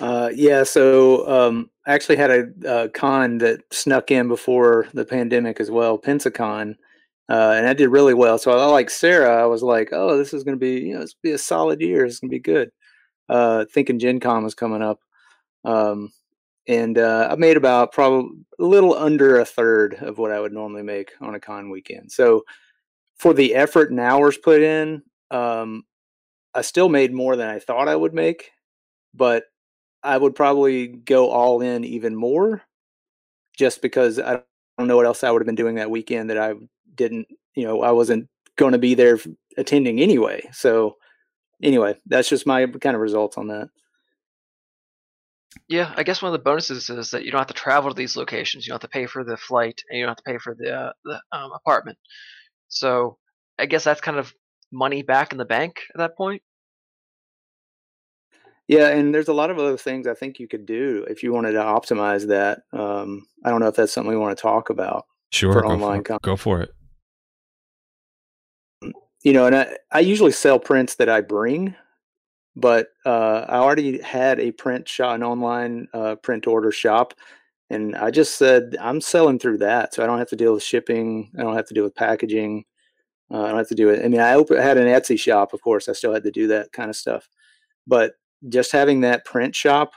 Uh, yeah, so um, I actually had a, a, con that snuck in before the pandemic as well, Pensacon, uh, and I did really well. So I like Sarah. I was like, oh, this is going to be, you know, this be a solid year. It's going to be good. Uh, thinking Gen Con was coming up, um, and uh, I made about probably a little under a third of what I would normally make on a con weekend. So for the effort and hours put in, um, I still made more than I thought I would make, but I would probably go all in even more just because I don't know what else I would have been doing that weekend that I didn't, you know, I wasn't going to be there attending anyway. So, anyway, that's just my kind of results on that. Yeah, I guess one of the bonuses is that you don't have to travel to these locations. You don't have to pay for the flight, and you don't have to pay for the uh, the um, apartment. So, I guess that's kind of money back in the bank at that point. Yeah, and there's a lot of other things I think you could do if you wanted to optimize that. Um, I don't know if that's something we want to talk about. Sure, for go online for, Go for it. You know, and I, I usually sell prints that I bring, but uh, I already had a print shop, an online uh, print order shop, and I just said I'm selling through that, so I don't have to deal with shipping. I don't have to deal with packaging. Uh, I don't have to do it. I mean, I, I had an Etsy shop, of course. I still had to do that kind of stuff, but just having that print shop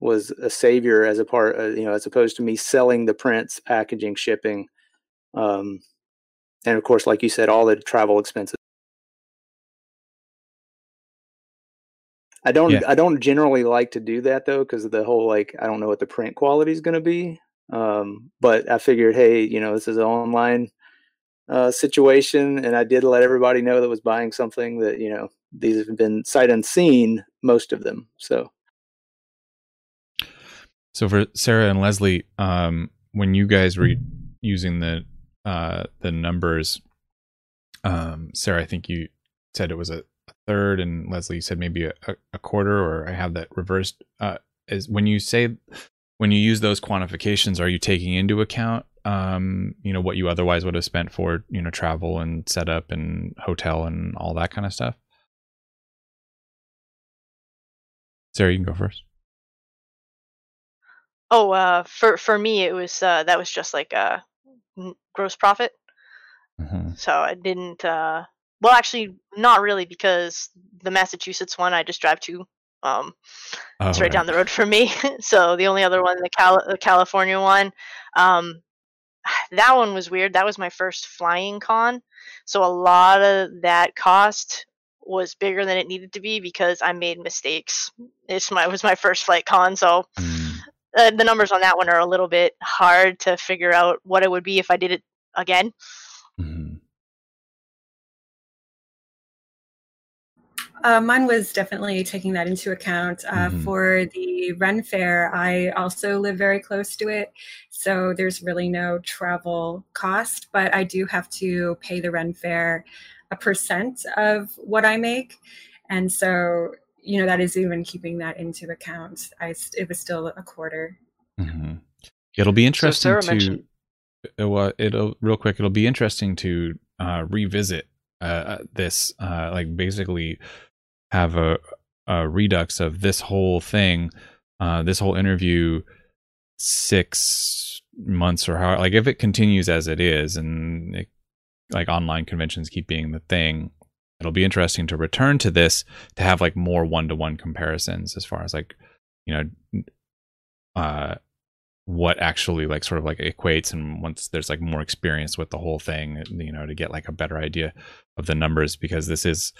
was a savior as a part, uh, you know, as opposed to me selling the prints, packaging, shipping. Um, and of course, like you said, all the travel expenses. I don't Yeah. I don't generally like to do that though because of the whole like I don't know what the print quality is going to be. Um, but I figured, hey, you know, this is an online uh, situation, and I did let everybody know that was buying something that you know these have been sight unseen, most of them. So So for Sarah and Leslie, um, when you guys were using the uh, the numbers, um, Sarah, I think you said it was a third, and Leslie said maybe a, a, quarter, or I have that reversed. Uh, is when you say when you use those quantifications, are you taking into account um, you know what you otherwise would have spent for you know travel and setup and hotel and all that kind of stuff? Sarah, you can go first. Oh, uh, for for me, it was uh, that was just like a n- gross profit. hmm So I didn't. Uh, well, actually, not really, because the Massachusetts one I just drive to. Um, Oh, it's right, down the road for me. so the only other one, the, Cal- the California one, um, that one was weird. That was my first flying con, so a lot of that cost was bigger than it needed to be because I made mistakes. It's my it was my first flight con, so Mm. uh, the numbers on that one are a little bit hard to figure out what it would be if I did it again. Mhm. Uh, mine was definitely taking that into account. Uh, Mhm. For the Ren Fair, I also live very close to it, so there's really no travel cost, but I do have to pay the Ren Fair a percent of what I make. And so, you know, that is even keeping that into account. I, s- it was still a quarter. hmm It'll be So interesting Sarah to. mentioned uh, well, it'll real quick. It'll be interesting to uh, revisit uh, this. Uh, like basically, have a, a redux of this whole thing, uh, this whole interview, six months or how. Like if it continues as it is, and it, like online conventions keep being the thing. It'll be interesting to return to this to have like more one to one comparisons as far as like, you know, uh, what actually like sort of like equates and once there's like more experience with the whole thing you know to get like a better idea of the numbers because this is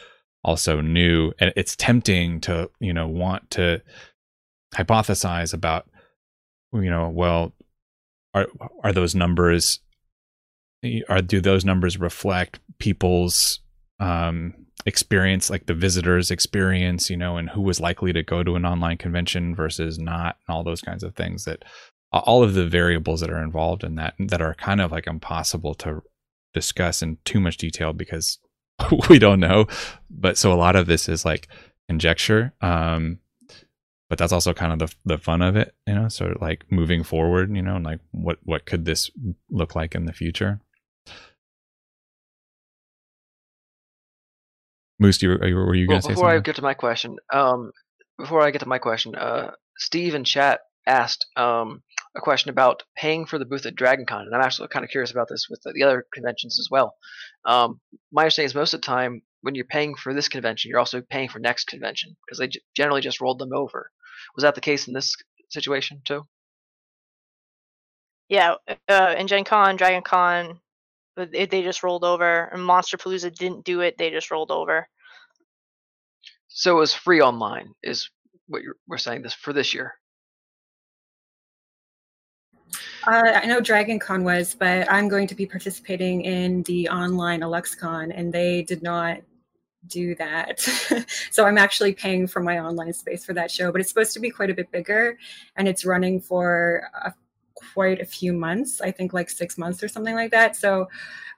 also new and it's tempting to you know want to hypothesize about you know well are are those numbers are do those numbers reflect people's um experience like the visitors experience you know and who was likely to go to an online convention versus not and all those kinds of things that all of the variables that are involved in that that are kind of like impossible to discuss in too much detail because we don't know. But so a lot of this is like conjecture um but that's also kind of the the fun of it you know of like moving forward you know and like what what could this look like in the future moose you, are you- were you going to say before I get to my question, um, before I get to my question, uh, Steve in chat asked um, a question about paying for the booth at DragonCon, and I'm actually kind of curious about this with the, the other conventions as well. Um, my understanding is most of the time when you're paying for this convention, you're also paying for next convention because they g- generally just rolled them over. Was that the case in this situation too? Yeah, uh, in Gen Con, Dragon Con, but it, they just rolled over. And Monsterpalooza didn't do it; they just rolled over. So it was free online, is what you're, we're saying this for this year. Uh, I know Dragon Con was, but I'm going to be participating in the online IlluxCon, and they did not do that. so I'm actually paying for my online space for that show, but it's supposed to be quite a bit bigger, and it's running for a, quite a few months. I think like six months or something like that. So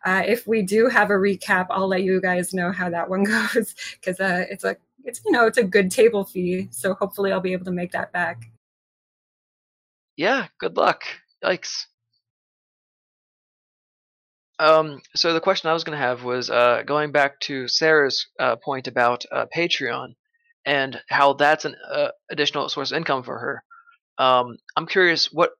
uh, if we do have a recap, I'll let you guys know how that one goes because uh, it's a it's you know it's a good table fee. So hopefully I'll be able to make that back. Yeah, good luck. Yikes. Um, so the question I was going to have was uh, going back to Sarah's uh, point about uh, Patreon and how that's an uh, additional source of income for her. Um, I'm curious, what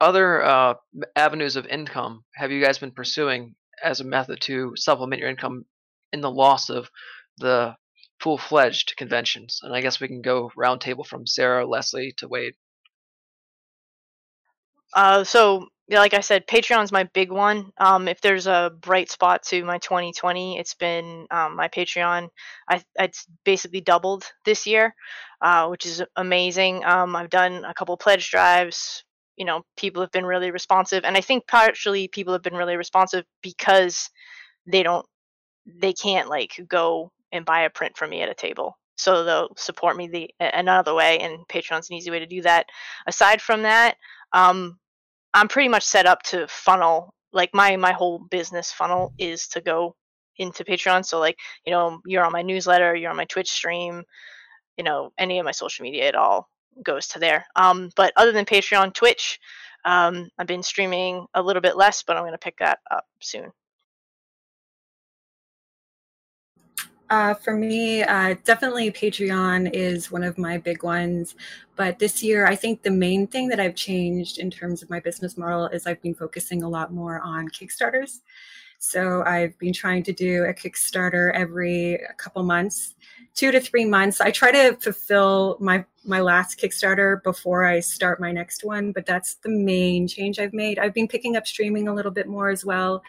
other uh, avenues of income have you guys been pursuing as a method to supplement your income in the loss of the full-fledged conventions? And I guess we can go roundtable from Sarah, Leslie to Wade. Uh, so yeah, like I said, Patreon's my big one. Um, if there's a bright spot to my 2020, it's been um, my Patreon. I it's basically doubled this year, uh, which is amazing. Um, I've done a couple pledge drives. You know, people have been really responsive, and I think partially people have been really responsive because they don't, they can't like go and buy a print from me at a table. So they'll support me the another way, and Patreon's an easy way to do that. Aside from that, um, I'm pretty much set up to funnel like my my whole business funnel is to go into Patreon. So like, you know, you're on my newsletter, you're on my Twitch stream, you know, any of my social media, at all goes to there. Um, but other than Patreon, Twitch, um, I've been streaming a little bit less, but I'm going to pick that up soon. Uh, for me, uh, definitely Patreon is one of my big ones. But this year, I think the main thing that I've changed in terms of my business model is I've been focusing a lot more on Kickstarters. So I've been trying to do a Kickstarter every couple months, two to three months. I try to fulfill my my last Kickstarter before I start my next one, but that's the main change I've made. I've been picking up streaming a little bit more as well,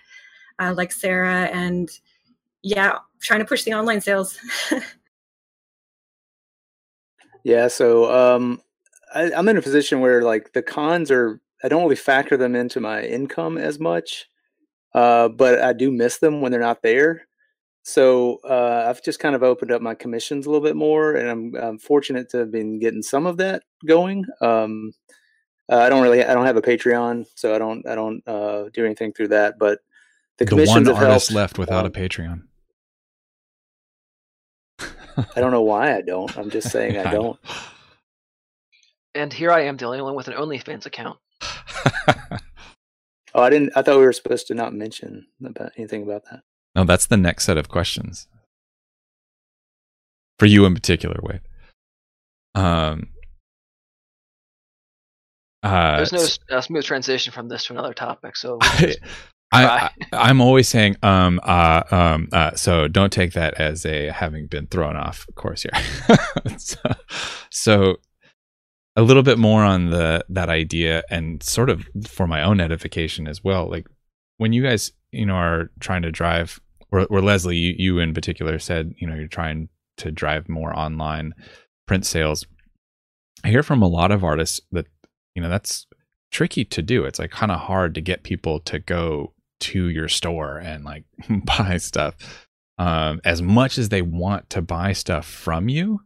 uh, like Sarah, and yeah, trying to push the online sales. yeah, so um, I, I'm in a position where like the cons are I don't really factor them into my income as much, uh, but I do miss them when they're not there. So uh, I've just kind of opened up my commissions a little bit more, and I'm, I'm fortunate to have been getting some of that going. Um, uh, I don't really I don't have a Patreon, so I don't I don't uh, do anything through that. But the commissions the one artist helped. left without um, a Patreon. I don't know why I don't. I'm just saying I don't. And here I am, the only one with an OnlyFans account. oh, I didn't. I thought we were supposed to not mention about anything about that. That's the next set of questions for you in particular, Wade. Um, uh, There's no uh, smooth transition from this to another topic, so I, I am always saying um uh um uh so don't take that as a having been thrown off course here. so, so a little bit more on the that idea and sort of for my own edification as well. Like when you guys you know are trying to drive or, or Leslie you, you in particular said you know you're trying to drive more online print sales. I hear from a lot of artists that you know that's tricky to do. It's like kind of hard to get people to go to your store and like buy stuff. Um, as much as they want to buy stuff from you,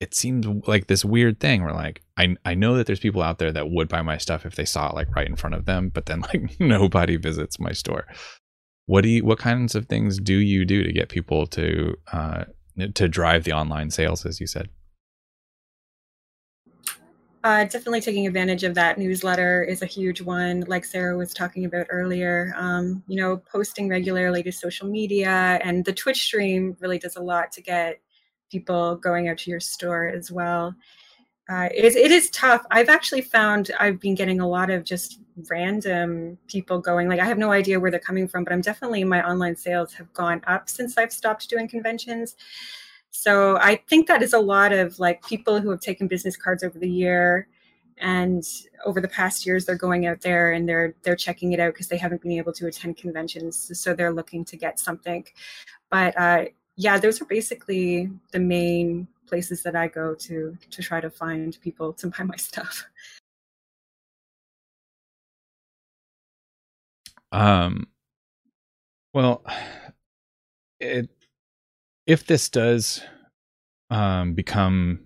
it seems like this weird thing where like I I know that there's people out there that would buy my stuff if they saw it like right in front of them, but then like nobody visits my store. What do you what kinds of things do you do to get people to uh to drive the online sales as you said? Uh, definitely taking advantage of that newsletter is a huge one, like Sarah was talking about earlier. Um, you know, posting regularly to social media and the Twitch stream really does a lot to get people going out to your store as well. Uh, it, it is tough. I've actually found I've been getting a lot of just random people going. Like I have no idea where they're coming from, but I'm definitely my online sales have gone up since I've stopped doing conventions. So I think that is a lot of like people who have taken business cards over the year and over the past years they're going out there and they're they're checking it out because they haven't been able to attend conventions so they're looking to get something but uh, yeah those are basically the main places that i go to to try to find people to buy my stuff. Um well it if this does um, become,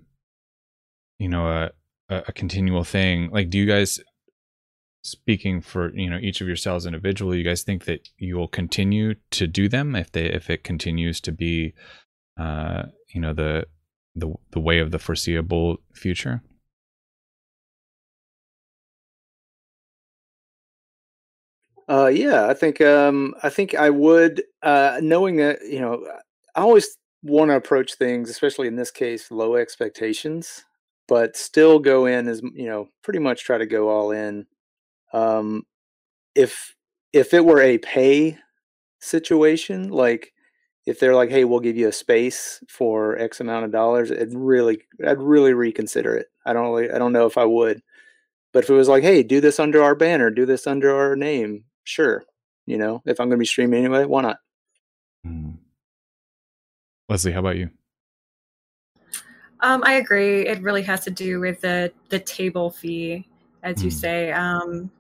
you know, a, a continual thing, like, do you guys, speaking for you know each of yourselves individually, you guys think that you will continue to do them if they if it continues to be, uh, you know, the the the way of the foreseeable future? Uh, yeah, I think um, I think I would, uh, knowing that you know I always want to approach things, especially in this case, low expectations, but still go in as you know, pretty much try to go all in. Um, if if it were a pay situation, like if they're like, "Hey, we'll give you a space for X amount of dollars," it really, I'd really reconsider it. I don't really, I don't know if I would. But if it was like, hey, do this under our banner, do this under our name, sure. You know, if I'm going to be streaming anyway, why not? Mm. Leslie, how about you? Um, I agree. It really has to do with the the table fee, as you Mm. say. Um,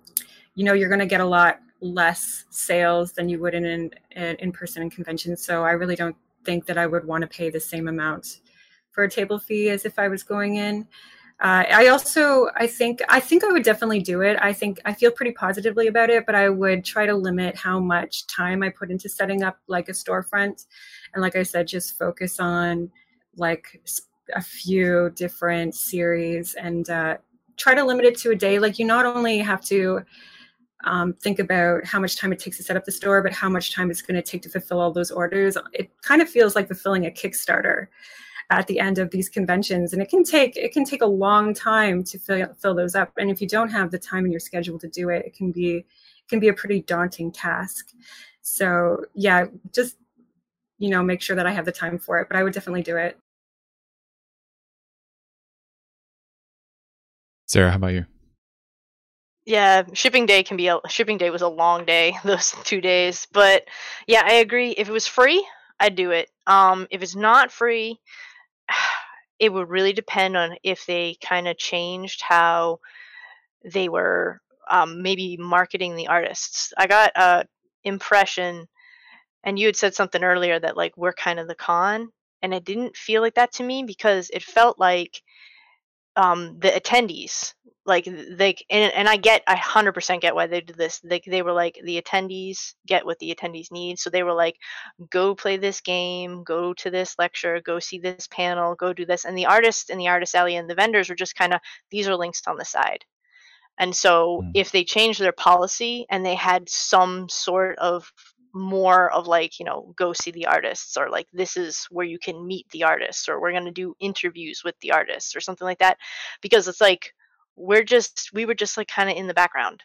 you know, you're going to get a lot less sales than you would in an, an in-person convention. So I really don't think that I would want to pay the same amount for a table fee as if I was going in. Uh, I also, I think, I think I would definitely do it. I think I feel pretty positively about it, but I would try to limit how much time I put into setting up like a storefront, and like I said, just focus on like a few different series and uh, try to limit it to a day. Like you not only have to um, think about how much time it takes to set up the store, but how much time it's going to take to fulfill all those orders. It kind of feels like fulfilling a Kickstarter at the end of these conventions, and it can take it can take a long time to fill fill those up. And if you don't have the time in your schedule to do it, it can be it can be a pretty daunting task. So yeah, just you know, make sure that I have the time for it. But I would definitely do it. Sarah, how about you? Yeah, shipping day can be a shipping day was a long day, those two days. But yeah, I agree. If it was free, I'd do it. Um, if it's not free, it would really depend on if they kind of changed how they were um, maybe marketing the artists. I got a impression, and you had said something earlier that like we're kind of the con, and it didn't feel like that to me because it felt like um the attendees like they and, and i get i 100% get why they did this they, they were like the attendees get what the attendees need so they were like go play this game go to this lecture go see this panel go do this and the artists and the artist alley and the vendors were just kind of these are links on the side and so Mm. if they changed their policy and they had some sort of more of like, you know, go see the artists or like this is where you can meet the artists or we're going to do interviews with the artists or something like that because it's like we're just we were just like kind of in the background.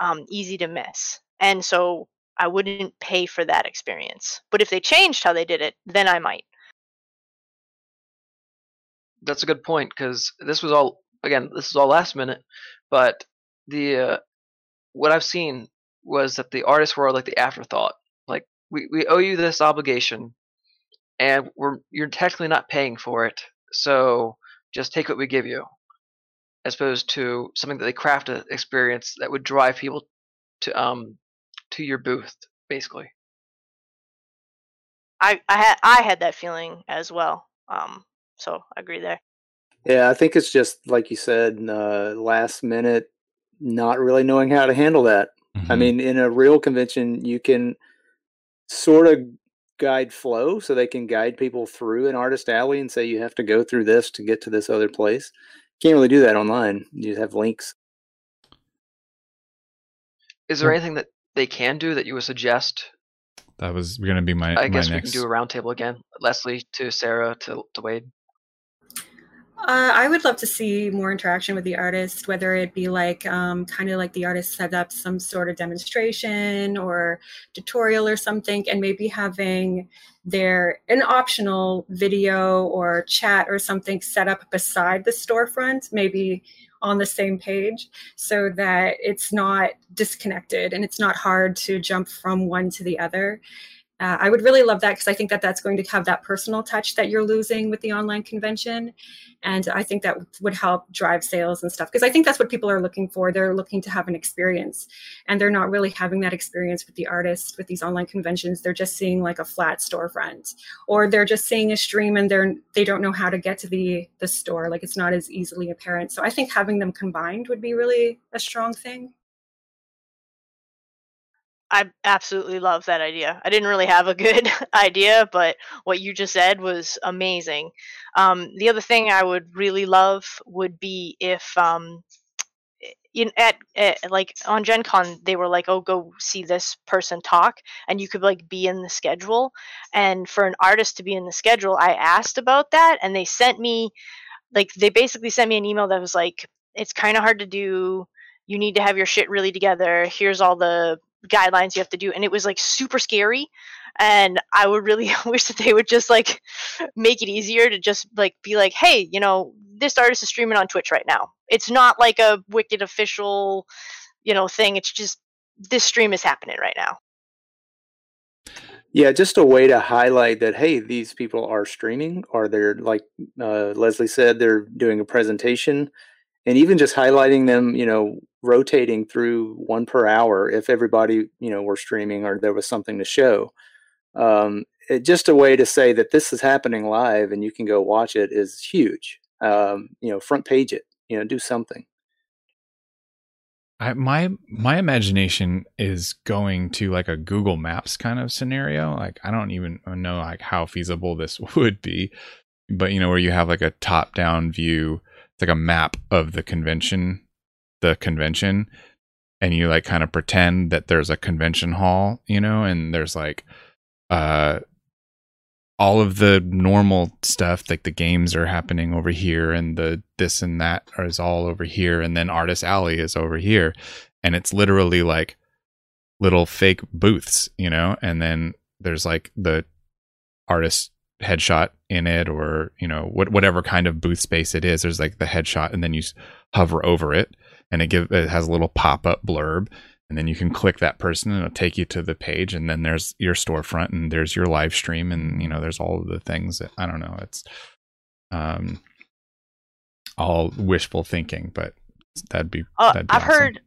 Um easy to miss. And so I wouldn't pay for that experience. But if they changed how they did it, then I might. That's a good point because this was all again. This is all last minute, but the uh, what I've seen was that the artists were like the afterthought. Like we, we owe you this obligation, and we're you're technically not paying for it, so just take what we give you, as opposed to something that they craft an experience that would drive people to um to your booth, basically. I I had I had that feeling as well. Um so I agree there. Yeah, I think it's just like you said, uh, last minute, not really knowing how to handle that. I Mhm. mean, in a real convention, you can sort of guide flow, so they can guide people through an artist alley and say you have to go through this to get to this other place. Can't really do that online. You just have links. Is there anything that they can do that you would suggest? that was going to be my I my guess we next. can do a roundtable again. Leslie to Sarah to, to Wade. Uh, I would love to see more interaction with the artist, whether it be like um, kind of like the artist set up some sort of demonstration or tutorial or something, and maybe having their an optional video or chat or something set up beside the storefront, maybe on the same page, so that it's not disconnected and it's not hard to jump from one to the other. Uh, I would really love that because I think that that's going to have that personal touch that you're losing with the online convention. And i think that would help drive sales and stuff because i think that's what people are looking for. They're looking to have an experience. And they're not really having that experience with the artist with these online conventions. They're just seeing like a flat storefront. Or they're just seeing a stream and they're they don't know how to get to the the store. Like it's not as easily apparent. So i think having them combined would be really a strong thing I absolutely love that idea. I didn't really have a good idea, but what you just said was amazing. Um, the other thing I would really love would be if, um, in at, at like on Gen Con, they were like, "Oh, go see this person talk," and you could like be in the schedule. And for an artist to be in the schedule, I asked about that, and they sent me like they basically sent me an email that was like, "It's kind of hard to do. You need to have your shit really together. Here's all the guidelines you have to do and it was like super scary and I would really wish that they would just like make it easier to just like be like, hey, you know, this artist is streaming on Twitch right now. It's not like a wicked official, you know, thing. It's just this stream is happening right now. Yeah, just a way to highlight that hey, these people are streaming, or they're like uh, Leslie said, they're doing a presentation, and even just highlighting them, you know, rotating through one per hour if everybody, you know, were streaming or there was something to show. Um, it, just a way to say that this is happening live and you can go watch it is huge. Um, you know, front page it, you know, do something. I, my my imagination is going to like a Google Maps kind of scenario. Like I don't even know like how feasible this would be, but you know where you have like a top down view, it's like a map of the convention, the convention, and you like kind of pretend that there's a convention hall, you know, and there's like uh all of the normal stuff like the games are happening over here and the this and that is all over here and then artist alley is over here. And it's literally like little fake booths you know and then there's like the artist headshot in it or you know what, whatever kind of booth space it is there's like the headshot and then you hover over it and it give it has a little pop-up blurb. And then you can click that person and it'll take you to the page. And then there's your storefront and there's your live stream. And you know there's all of the things that, i don't know it's um all wishful thinking but that'd be, uh, that'd be i've awesome. heard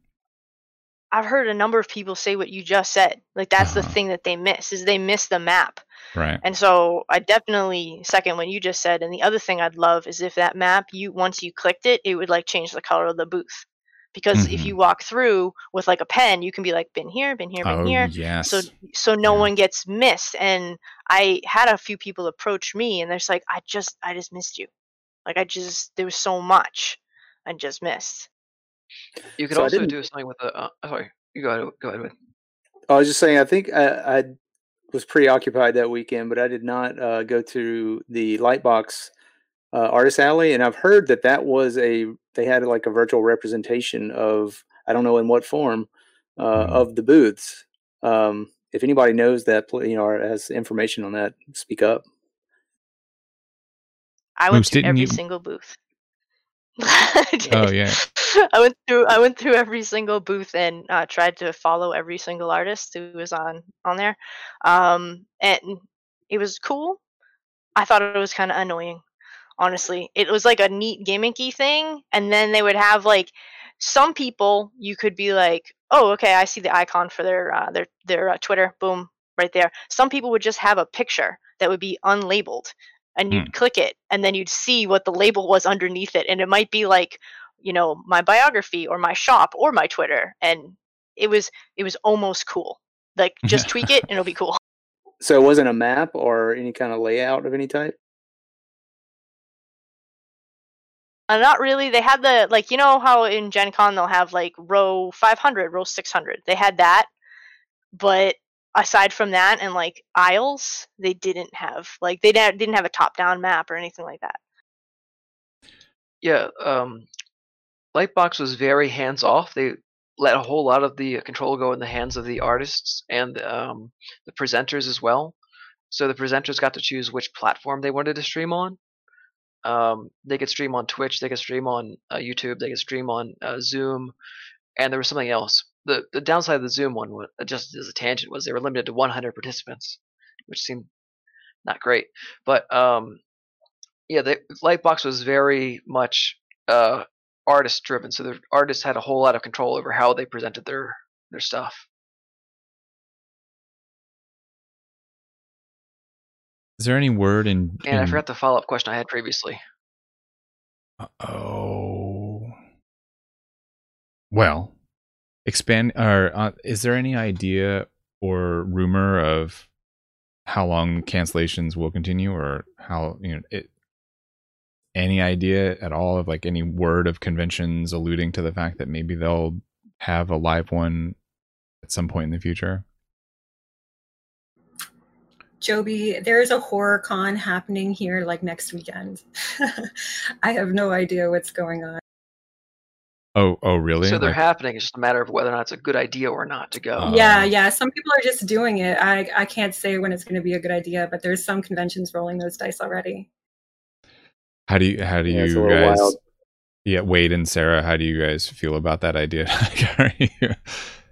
i've heard a number of people say what you just said. Like that's Uh-huh. the thing that they miss is they miss the map. Right. And so i definitely second what you just said. And the other thing i'd love is if that map you once you clicked it it would like change the color of the booth because if Mhm. you walk through with like a pen you can be like been here been here been oh here yes so so no Yeah. one gets missed and i had a few people approach me and they're just like i just i just missed you like i just there was so much i just missed You could So also do something with the. Uh, sorry, you go ahead. Go ahead with. I was just saying, I think I, I was preoccupied that weekend, but I did not uh, go to the Lightbox uh, Artist Alley, and I've heard that that was a they had like a virtual representation of I don't know in what form uh, Mhm. of the booths. Um, if anybody knows that, you know, or has information on that, speak up. i went Moose, through every you- single booth oh yeah I went through I went through every single booth and uh, tried to follow every single artist who was on on there, um, and it was cool. I thought it was kind of annoying, honestly. It was like a neat gimmicky thing, and then they would have like some people you could be like, oh, okay, I see the icon for their uh, their their uh, Twitter, boom, right there. Some people would just have a picture that would be unlabeled, and you'd click it, and then you'd see what the label was underneath it, and it might be like you know my biography or my shop or my twitter and it was it was almost cool like just tweak it and it'll be cool So it wasn't a map or any kind of layout of any type. Uh, not really they had the like you know how in gen con they'll have like row 500 row 600 they had that but aside from that and like aisles they didn't have like they didn't have a top down map or anything like that Yeah, um, Lightbox was very hands off. They let a whole lot of the control go in the hands of the artists and um, the presenters as well. So the presenters got to choose which platform they wanted to stream on. Um, they could stream on Twitch, they could stream on uh, YouTube, they could stream on uh, Zoom, and there was something else. The the downside of the Zoom one, wa- just as a tangent, was they were limited to 100 participants, which seemed not great. But um, yeah, the Lightbox was very much uh, artist driven, so the artists had a whole lot of control over how they presented their their stuff. Is there any word in, And I forgot the follow up question I had previously. Oh. Well, expand or uh, is there any idea or rumor of how long cancellations will continue or how, you know, it any idea at all of like any word of conventions alluding to the fact that maybe they'll have a live one at some point in the future? Joby, there is a horror con happening here like next weekend. I have no idea what's going on. Oh, oh, really? So they're Like- happening. It's just a matter of whether or not it's a good idea or not to go. Uh, yeah, yeah. Some people are just doing it. I, I can't say when it's going to be a good idea, but there's some conventions rolling those dice already. how do you how do Yeah, you guys? wild. Yeah, Wade and Sarah, how do you guys feel about that idea? Are you-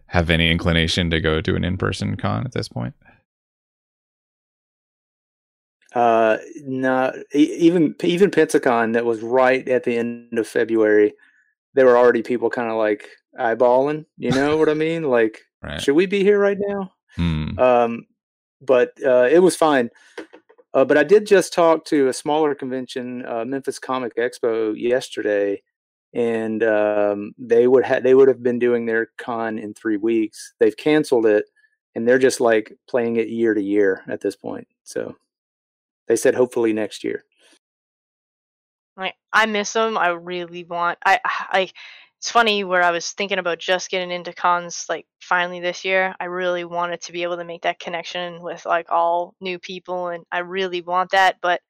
have any inclination to go to an in-person con at this point? Uh, no, e- even even Pensacon that was right at the end of February, there were already people kind of like eyeballing. You know what I mean? Like, Right. should we be here right now? Hmm. Um, but uh, it was fine. Uh, but I did just talk to a smaller convention, uh, Memphis Comic Expo, yesterday, and um, they would ha- they would have been doing their con in three weeks. They've canceled it, and they're just like playing it year to year at this point. So they said hopefully next year. Like I miss them. I really want. I I. It's funny where I was thinking about just getting into cons like finally this year. I really wanted to be able to make that connection with like all new people, and I really want that. But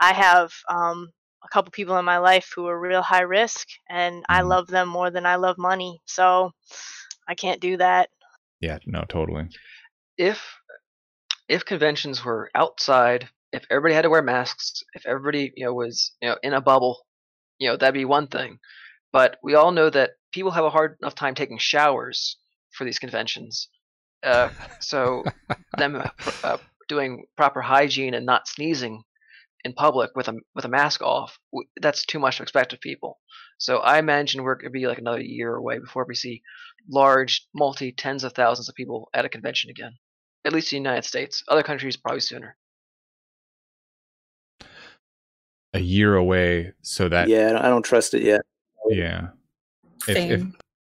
I have um, a couple people in my life who are real high risk, and I Mhm. love them more than I love money. So I can't do that. Yeah, no, totally. if if conventions were outside, if everybody had to wear masks, if everybody you know was you know in a bubble, you know that'd be one thing. But we all know that people have a hard enough time taking showers for these conventions. Uh, so them uh, doing proper hygiene and not sneezing in public with a with a mask off, that's too much to expect of people. So I imagine we're going to be like another year away before we see large, multi tens of thousands of people at a convention again. At least in the United States. Other countries probably sooner. A year away, so that yeah, I don't, I don't trust it yet. yeah. If- if-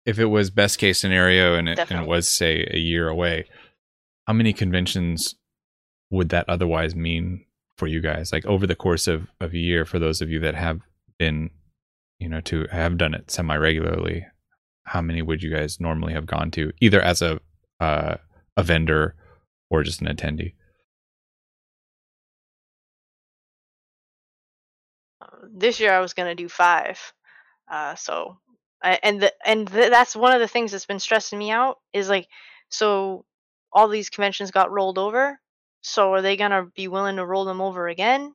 If it was best case scenario and it, and it was say a year away, how many conventions would that otherwise mean for you guys? Like over the course of, of a year, for those of you that have been, you know, to have done it semi regularly, how many would you guys normally have gone to, either as a uh, a vendor or just an attendee? This year I was gonna do five. Uh, so, I, and the, and th- that's one of the things that's been stressing me out is like, so all these conventions got rolled over. So are they gonna be willing to roll them over again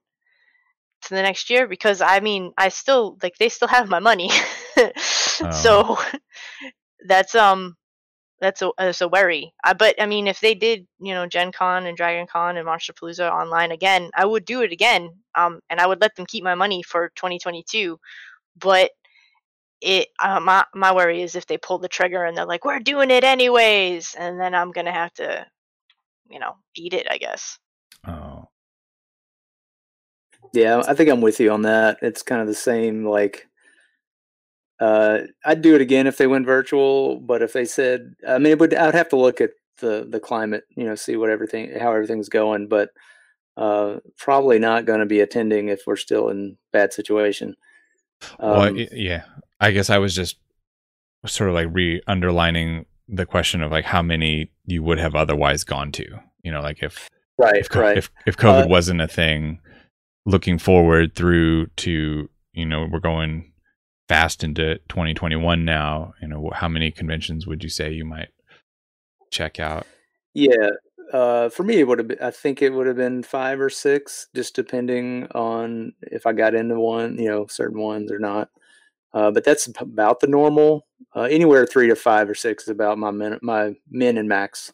to the next year? Because I mean, I still like they still have my money, so that's um that's a that's a worry. Uh, but I mean, if they did, you know, Gen Con and Dragon Con and Monsterpalooza online again, I would do it again. Um, and I would let them keep my money for 2022. But it, uh, my my worry is if they pull the trigger and they're like, "We're doing it anyways," and then I'm gonna have to, you know, eat it. I guess. Oh, Yeah, I think I'm with you on that. It's kind of the same. Like, uh, I'd do it again if they went virtual, but if they said, I mean, it would. I'd have to look at the the climate, you know, see what everything, how everything's going. But uh, probably not going to be attending if we're still in bad situation. well, Um, y- yeah. I guess I was just sort of like re underlining the question of like how many you would have otherwise gone to. You know, like if right, if right. if if COVID Uh, wasn't a thing, looking forward through to you know we're going fast into 2021 now. You know, how many conventions would you say you might check out? Yeah, uh, for me, it would have been. I think it would have been five or six, just depending on if I got into one, you know, certain ones or not. Uh, but that's about the normal. Uh, anywhere three to five or six is about my min, my min and max.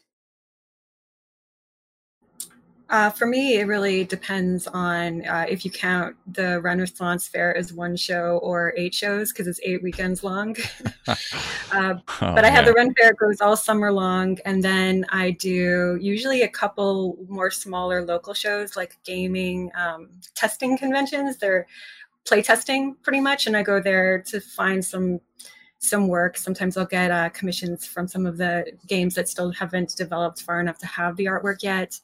Uh, for me, it really depends on uh, if you count the Renaissance Fair as one show or eight shows because it's eight weekends long. uh, Oh, but I have yeah. the Ren Fair it goes all summer long, and then I do usually a couple more smaller local shows like gaming um, testing conventions. They're play testing pretty much, and I go there to find some some work. Sometimes I'll get uh, commissions from some of the games that still haven't developed far enough to have the artwork yet.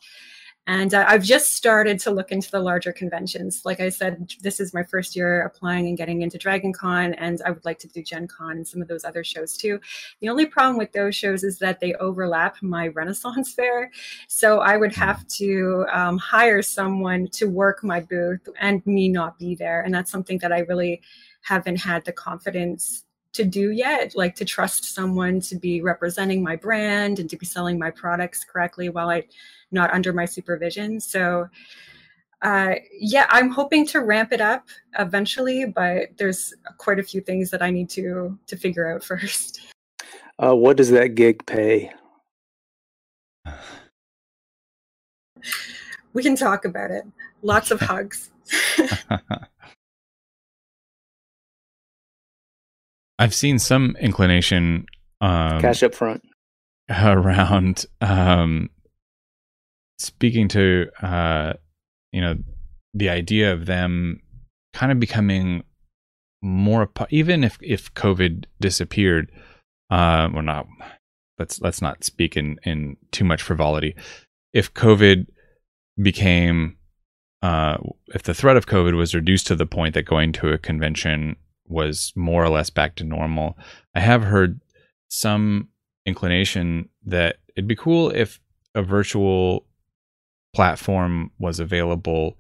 And uh, I've just started to look into the larger conventions. Like I said, this is my first year applying and getting into Dragon Con, and I would like to do Gen Con and some of those other shows too. The only problem with those shows is that they overlap my Renaissance Fair. So I would have to um, hire someone to work my booth and me not be there. And that's something that I really haven't had the confidence to do yet, like to trust someone to be representing my brand and to be selling my products correctly while I not under my supervision. So uh, yeah, I'm hoping to ramp it up eventually, but there's quite a few things that I need to to figure out first. Uh, what does that gig pay? We can talk about it. Lots of hugs. I've seen some inclination um, Cash up front. around um, speaking to uh, you know the idea of them kind of becoming more even if if COVID disappeared, uh, not. Let's let's not speak in in too much frivolity. If COVID became uh, if the threat of COVID was reduced to the point that going to a convention was more or less back to normal, I have heard some inclination that it'd be cool if a virtual platform was available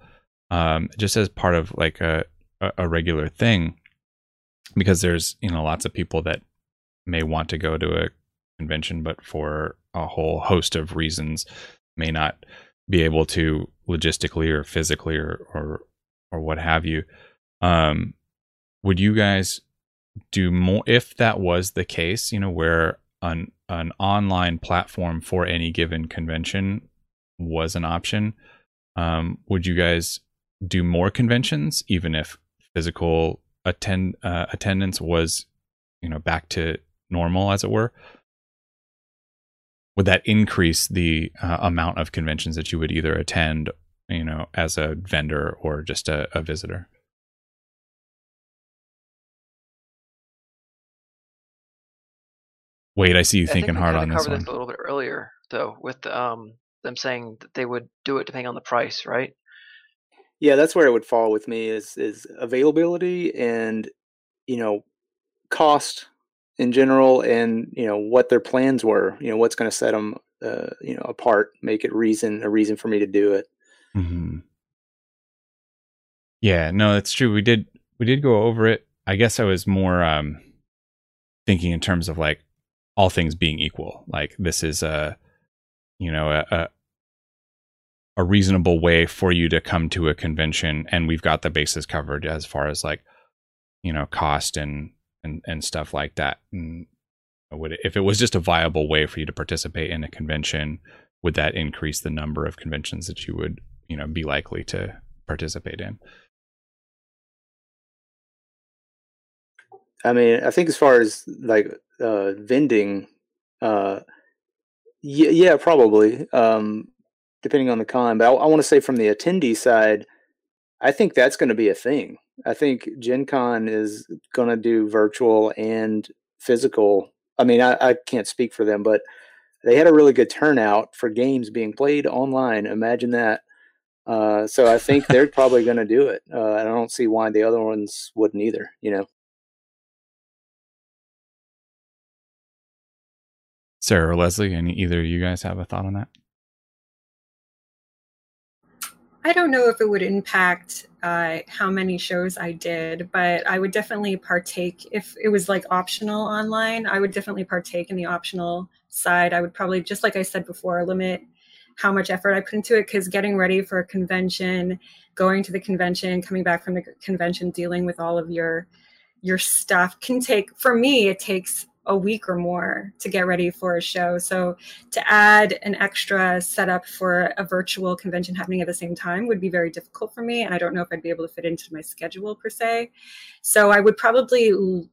um, just as part of like a, a regular thing. Because there's you know lots of people that may want to go to a convention but for a whole host of reasons may not be able to logistically or physically or or or what have you. Um would you guys do more if that was the case you know where an an online platform for any given convention was an option um would you guys do more conventions even if physical attend uh, attendance was you know back to normal as it were? Would that increase the uh, amount of conventions that you would either attend you know as a vendor or just a, a visitor? Wade i see you I thinking think hard on this one this a little bit earlier, though, with um, them saying that they would do it depending on the price, right? Yeah, that's where it would fall with me is is availability and you know cost in general, and you know what their plans were. You know what's going to set them uh, you know apart, make it reason a reason for me to do it. mm-hmm. Yeah, no, that's true. We did we did go over it. I guess I was more um thinking in terms of like all things being equal. Like this is a you know a, a reasonable way for you to come to a convention and we've got the bases covered as far as like you know cost and and and stuff like that. And would it, if it was just a viable way for you to participate in a convention, would that increase the number of conventions that you would you know be likely to participate in? I mean, I think as far as like uh, vending, uh, yeah, yeah, probably, um, depending on the con. But I, I want to say from the attendee side, I think that's going to be a thing. I think Gen Con is going to do virtual and physical. I mean, I, I can't speak for them, but they had a really good turnout for games being played online. Imagine that. Uh, so I think they're probably going to do it. Uh, I don't see why the other ones wouldn't either. You know. Sarah or Leslie, any either of you guys have a thought on that? I don't know if it would impact uh, how many shows I did, but I would definitely partake if it was like optional online. I would definitely partake in the optional side. I would probably, just like I said before, limit how much effort I put into it because getting ready for a convention, going to the convention, coming back from the convention, dealing with all of your your stuff can take. For me, it takes a week or more to get ready for a show. So to add an extra setup for a virtual convention happening at the same time would be very difficult for me. And I don't know if I'd be able to fit into my schedule per se. So I would probably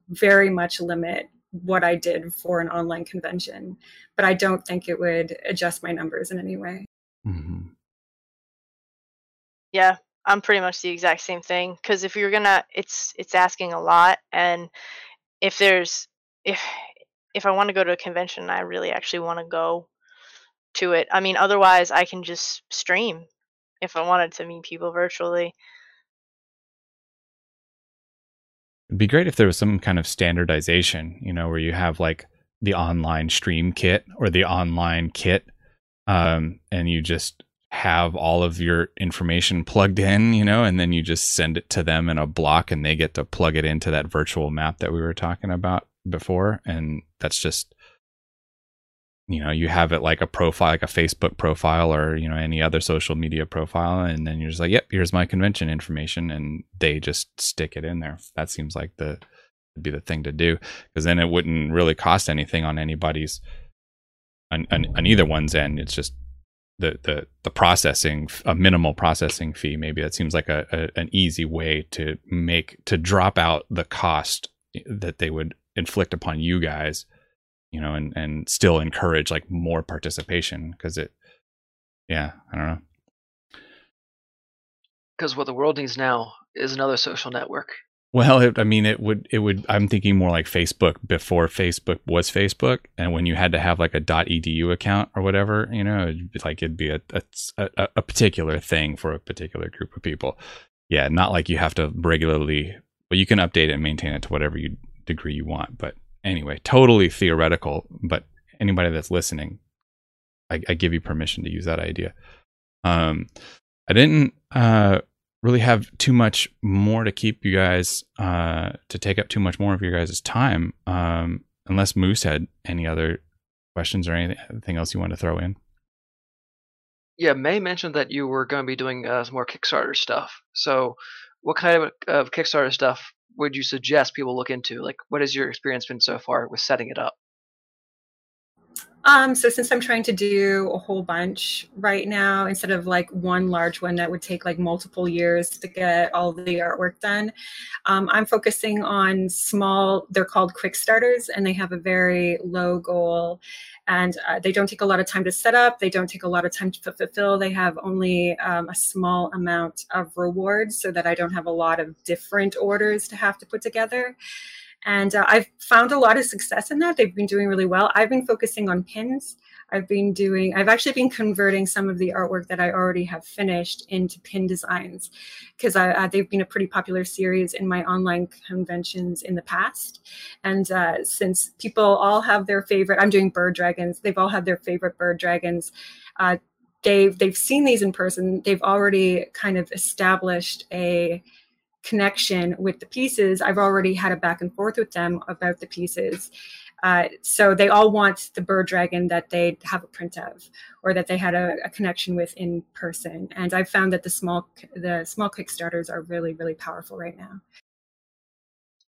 very much limit what I did for an online convention, but I don't think it would adjust my numbers in any way. Mm-hmm. Yeah, I'm pretty much the exact same thing. Because if you're gonna, it's it's asking a lot, and if there's if if I want to go to a convention, I really actually want to go to it. I mean, otherwise, I can just stream if I wanted to meet people virtually. It'd be great if there was some kind of standardization, you know, where you have like the online stream kit or the online kit, um, and you just have all of your information plugged in, you know, and then you just send it to them in a block and they get to plug it into that virtual map that we were talking about. Before, and that's just you know you have it like a profile like a facebook profile or you know any other social media profile and then you're just like yep here's my convention information and they just stick it in there. That seems like the be the thing to do because then it wouldn't really cost anything on anybody's on, on, on either one's end. It's just the the the processing a minimal processing fee maybe. That seems like a, a an easy way to make to drop out the cost eh, that they would inflict upon you guys you know, and and still encourage like more participation because it, yeah, I don't know. Because what the world needs now is another social network. Well, it, I mean, it would it would. I'm thinking more like Facebook before Facebook was Facebook, and when you had to have like a .edu account or whatever, you know, it'd be like it'd be a, a a particular thing for a particular group of people. Yeah, not like you have to regularly. But you can update it and maintain it to whatever you degree you want, but anyway, totally theoretical, but anybody that's listening, I, I give you permission to use that idea. Um, I didn't uh, really have too much more to keep you guys uh, to take up too much more of your guys' time, um, unless Moose had any other questions or anything else you want to throw in. Yeah, May mentioned that you were going to be doing uh, some more Kickstarter stuff. So, what kind of, of Kickstarter stuff would you suggest people look into? Like, what has your experience been so far with setting it up? Um, so since I'm trying to do a whole bunch right now, instead of like one large one that would take like multiple years to get all the artwork done, um, I'm focusing on small, they're called quick starters and they have a very low goal and uh, they don't take a lot of time to set up. They don't take a lot of time to fulfill. They have only um, a small amount of rewards so that I don't have a lot of different orders to have to put together. And uh, I've found a lot of success in that. They've been doing really well. I've been focusing on pins. I've been doing, I've actually been converting some of the artwork that I already have finished into pin designs because uh, they've been a pretty popular series in my online conventions in the past. And uh, since people all have their favorite, I'm doing bird dragons, they've all had their favorite bird dragons. Uh, they've, they've seen these in person. They've already kind of established a, connection with the pieces, I've already had a back and forth with them about the pieces. Uh, so they all want the bird dragon that they have a print of or that they had a, a, connection with in person. And I've found that the small the small Kickstarters are really really powerful right now.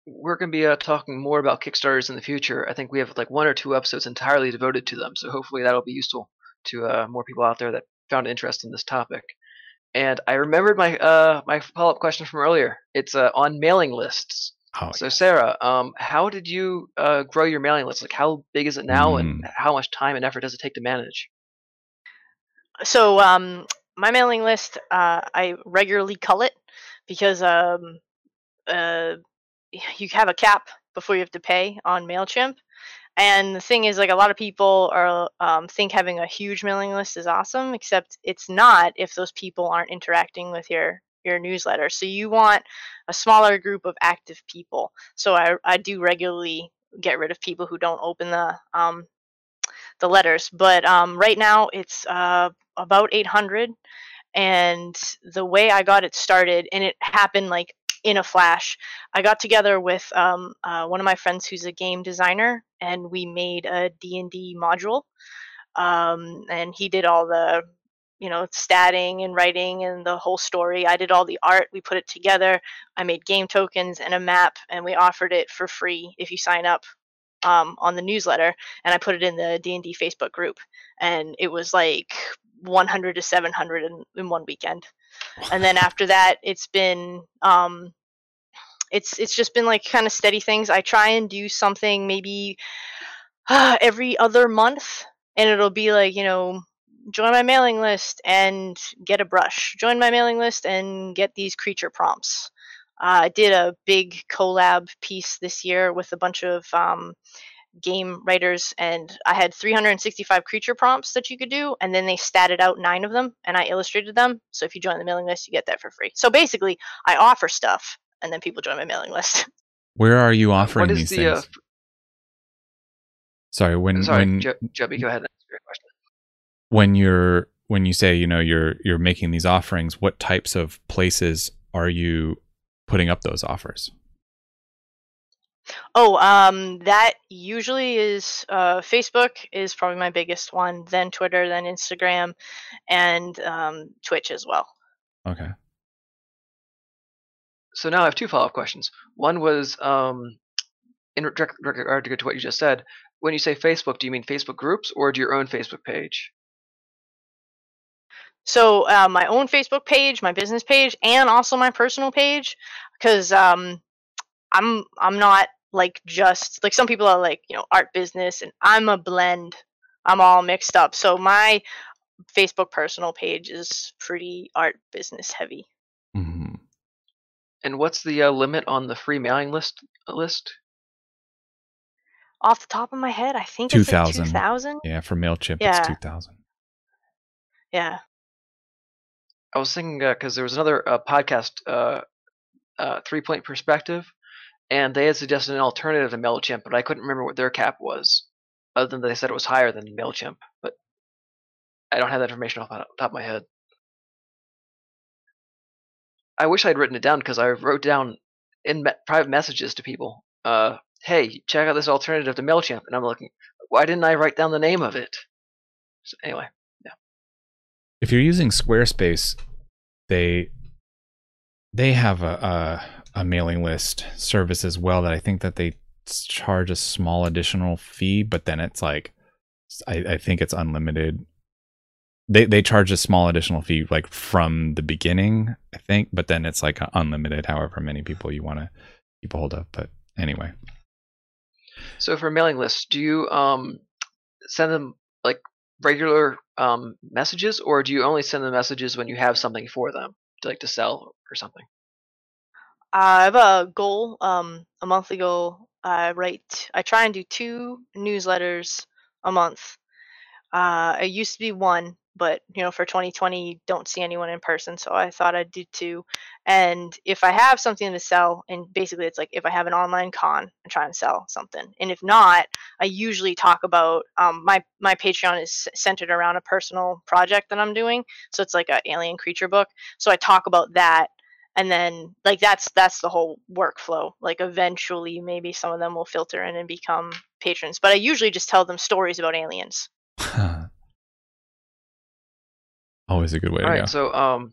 We're going to be uh, talking more about Kickstarters in the future. I think we have like one or two episodes entirely devoted to them. So hopefully that'll be useful to uh, more people out there that found interest in this topic. And I remembered my uh, my follow up question from earlier. It's uh, on mailing lists. Oh, so Sarah, um, how did you uh, grow your mailing list? Like, how big is it now, mm. and how much time and effort does it take to manage? So, um, my mailing list, uh, I regularly cull it because um, uh, you have a cap before you have to pay on Mailchimp, and the thing is, like a lot of people are um, think having a huge mailing list is awesome, except it's not if those people aren't interacting with your your newsletter. So you want a smaller group of active people. So I I do regularly get rid of people who don't open the um, the letters. But um, right now it's uh, about 800, and the way I got it started, and it happened like in a flash. I got together with um, uh, one of my friends who's a game designer, and we made a D&D module. Um, and he did all the, you know, statting and writing and the whole story. I did all the art. We put it together. I made game tokens and a map, and we offered it for free if you sign up um, on the newsletter. And I put it in the D&D Facebook group, and it was like 100 to 700 in, in one weekend and then after that it's been um it's it's just been like kind of steady things i try and do something maybe uh, every other month and it'll be like you know join my mailing list and get a brush join my mailing list and get these creature prompts uh, i did a big collab piece this year with a bunch of um, game writers and I had 365 creature prompts that you could do and then they statted out nine of them and I illustrated them. So if you join the mailing list, you get that for free. So basically, I offer stuff and then people join my mailing list. Where are you offering these the, things? Uh, Sorry, when Sorry, when Joby, go ahead and answer your question. When you're when you say you know you're you're making these offerings, what types of places are you putting up those offers? Oh, um, that usually is uh, Facebook is probably my biggest one, then Twitter, then Instagram, and um, Twitch as well. Okay. So now I have two follow-up questions. One was um, in direct regard to what you just said. When you say Facebook, do you mean Facebook groups or do your own Facebook page? So uh, my own Facebook page, my business page, and also my personal page, because um, I'm I'm not like just like some people are like you know art business, and I'm a blend. I'm all mixed up. So my Facebook personal page is pretty art business heavy. Mm-hmm. And what's the uh, limit on the free mailing list? List? Off the top of my head, I think it's like 2000. 2000. Yeah, for Mailchimp, Yeah. it's two thousand. Yeah. I was thinking because there was another uh, podcast, uh, uh, Three Point Perspective, and they had suggested an alternative to Mailchimp, but I couldn't remember what their cap was, other than they said it was higher than Mailchimp. But I don't have that information off the top of my head. I wish I'd written it down because I wrote down in me- private messages to people, uh, "Hey, check out this alternative to Mailchimp," and I'm looking, why didn't I write down the name of it? So anyway, If you're using Squarespace, they they have a, a a mailing list service as well that I think that they charge a small additional fee, but then it's like I, I think it's unlimited. They they charge a small additional fee like from the beginning, I think, but then it's like unlimited, however many people you want to keep hold of. But anyway, So for mailing lists, do you um send them regular um messages, or do you only send them messages when you have something for them, to, like to sell or something? I have a goal, um, a monthly goal. I write, I try and do two newsletters a month. Uh, it used to be one, but you know, for 2020, you don't see anyone in person, so I thought I'd do two. And if I have something to sell, and basically it's like if I have an online con, I try and sell something. And if not, I usually talk about um, my my Patreon is centered around a personal project that I'm doing, so it's like a alien creature book. So I talk about that and then like that's that's the whole workflow like eventually maybe some of them will filter in and become patrons but i usually just tell them stories about aliens always a good way All to right, go. so um,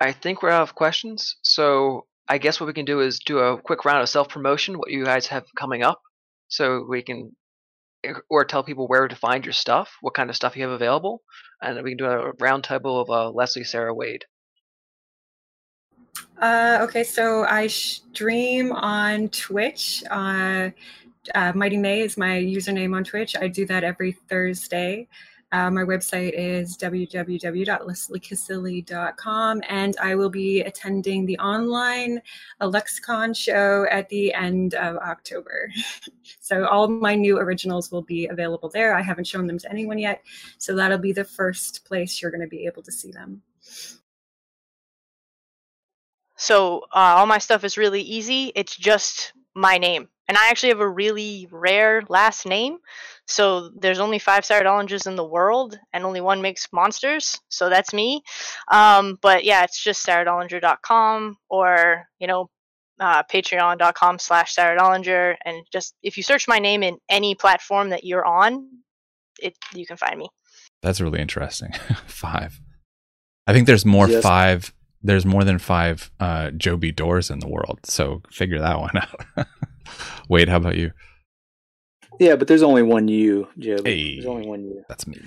I think we're out of questions. So I guess what we can do is do a quick round of self promotion. What you guys have coming up, so we can, eh, or tell people where to find your stuff, what kind of stuff you have available, and we can do a round table of uh, Leslie, Sarah, Wade. Uh, okay, so I stream on Twitch. Uh, uh, Mighty May is my username on Twitch. I do that every Thursday. Uh, my website is www.lesliecassilli.com, and I will be attending the online IlluxCon show at the end of October. so all my new originals will be available there. I haven't shown them to anyone yet, so that'll be the first place you're going to be able to see them. so uh, all my stuff is really easy it's just my name and i actually have a really rare last name so there's only five Sarah Dollingers in the world and only one makes monsters so that's me um, but yeah it's just sarahdollinger.com or you know uh, patreon.com slash Sarah Dollinger and just if you search my name in any platform that you're on it you can find me That's really interesting. five. I think there's more Yes. five. There's more than five uh, Joby doors in the world. So figure that one out. Wade, how about you? Yeah, but there's only one you, Joe. Hey. There's only one you. That's me.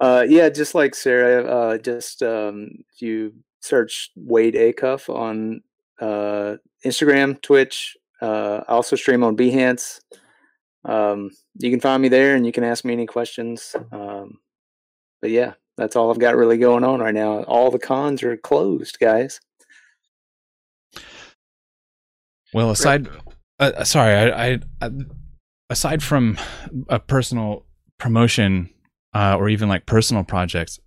Uh, yeah, just like Sarah, uh, just um, if you search Wade Acuff on uh, Instagram, Twitch. Uh, I also stream on Behance. Um, you can find me there, and you can ask me any questions. Um, but yeah, that's all I've got really going on right now. All the cons are closed, guys. Well, aside, uh, uh, sorry, I, I, I, aside from a personal promotion uh, or even like personal projects,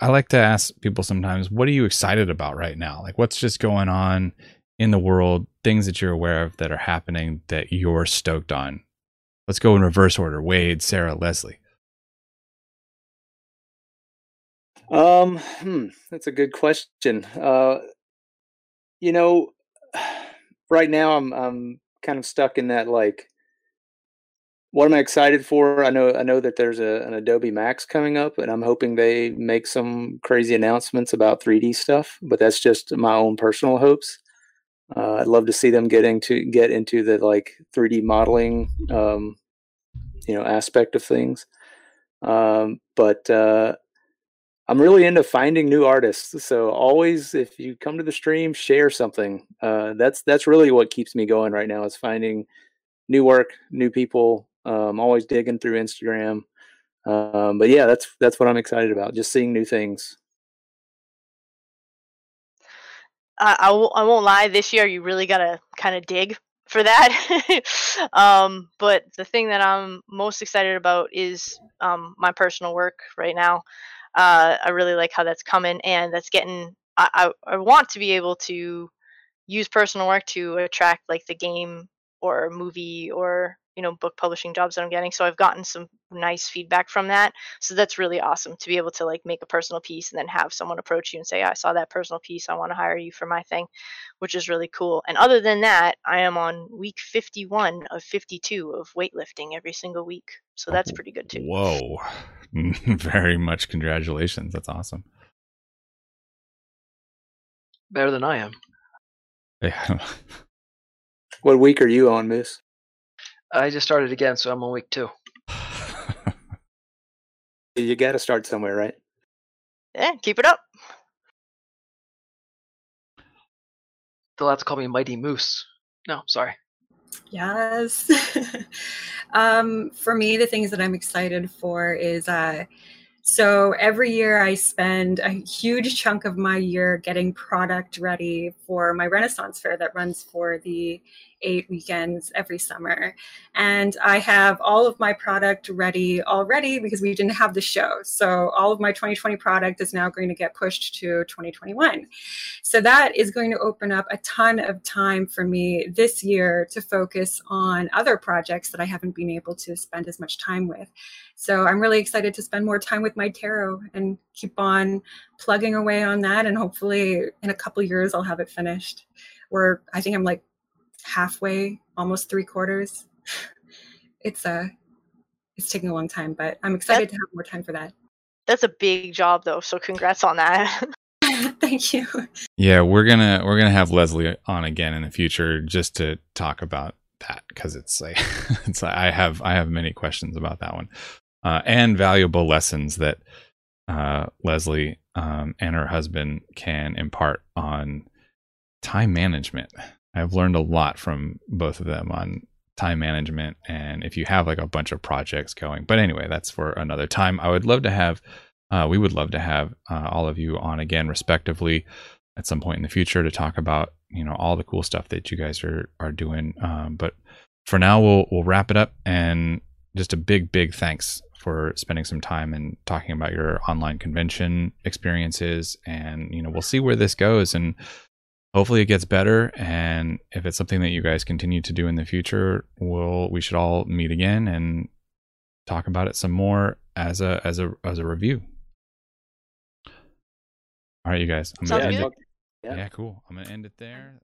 I like to ask people sometimes, what are you excited about right now? Like, what's just going on in the world? Things that you're aware of that are happening that you're stoked on. Let's go in reverse order. Wade, Sarah, Leslie. Um, hmm, that's a good question. Uh, you know, right now I'm I'm kind of stuck in that like what am I excited for? I know I know that there's a, an Adobe Max coming up, and I'm hoping they make some crazy announcements about 3D stuff. But that's just my own personal hopes. Uh, I'd love to see them getting to get into the like 3D modeling, um, you know, aspect of things. Um, but uh, I'm really into finding new artists. So always, if you come to the stream, share something. Uh, that's that's really what keeps me going right now is finding new work, new people. Um, I'm always digging through Instagram. Um, but yeah, that's that's what I'm excited about. Just seeing new things. I I, w- I won't lie. This year, you really gotta kind of dig for that. um, but the thing that I'm most excited about is um, my personal work right now. Uh, I really like how that's coming, and that's getting. I, I I want to be able to use personal work to attract like the game or movie or you know book publishing jobs that i'm getting so i've gotten some nice feedback from that so that's really awesome to be able to like make a personal piece and then have someone approach you and say i saw that personal piece i want to hire you for my thing which is really cool and other than that i am on week 51 of 52 of weightlifting every single week so that's pretty good too Whoa. Very much congratulations. That's awesome. Better than I am. Yeah. What week are you on, Moose? I just started again, so I'm on week two. You got to start somewhere, right? yeah keep it up They'll have to call me Mighty Moose. No, sorry. Yes. um, for me, the things that I'm excited for is uh, so every year I spend a huge chunk of my year getting product ready for my Renaissance fair that runs for the eight weekends every summer. And I have all of my product ready already because we didn't have the show. So all of my 2020 product is now going to get pushed to 2021. So that is going to open up a ton of time for me this year to focus on other projects that I haven't been able to spend as much time with. So I'm really excited to spend more time with my tarot and keep on plugging away on that. And hopefully in a couple years, I'll have it finished. Where I think I'm like halfway, almost three quarters. It's a it's taking a long time, but I'm excited to have more time for that. that's a big job though so congrats on that Thank you. Yeah, we're gonna we're gonna have Leslie on again in the future just to talk about that because it's like it's like I have I have many questions about that one uh, and valuable lessons that uh, Leslie um, and her husband can impart on time management. I've learned a lot from both of them on time management and if you have like a bunch of projects going. But anyway, that's for another time. I would love to have uh, we would love to have uh, all of you on again, respectively, at some point in the future to talk about you know all the cool stuff that you guys are are doing. Um, but for now, we'll we'll wrap it up and just a big big thanks for spending some time and talking about your online convention experiences. And you know we'll see where this goes and. Hopefully it gets better, and if it's something that you guys continue to do in the future, we'll we should all meet again and talk about it some more as a as a as a review. All right, you guys. I'm Sounds gonna end good. it. Yeah. Yeah, cool. I'm gonna end it there.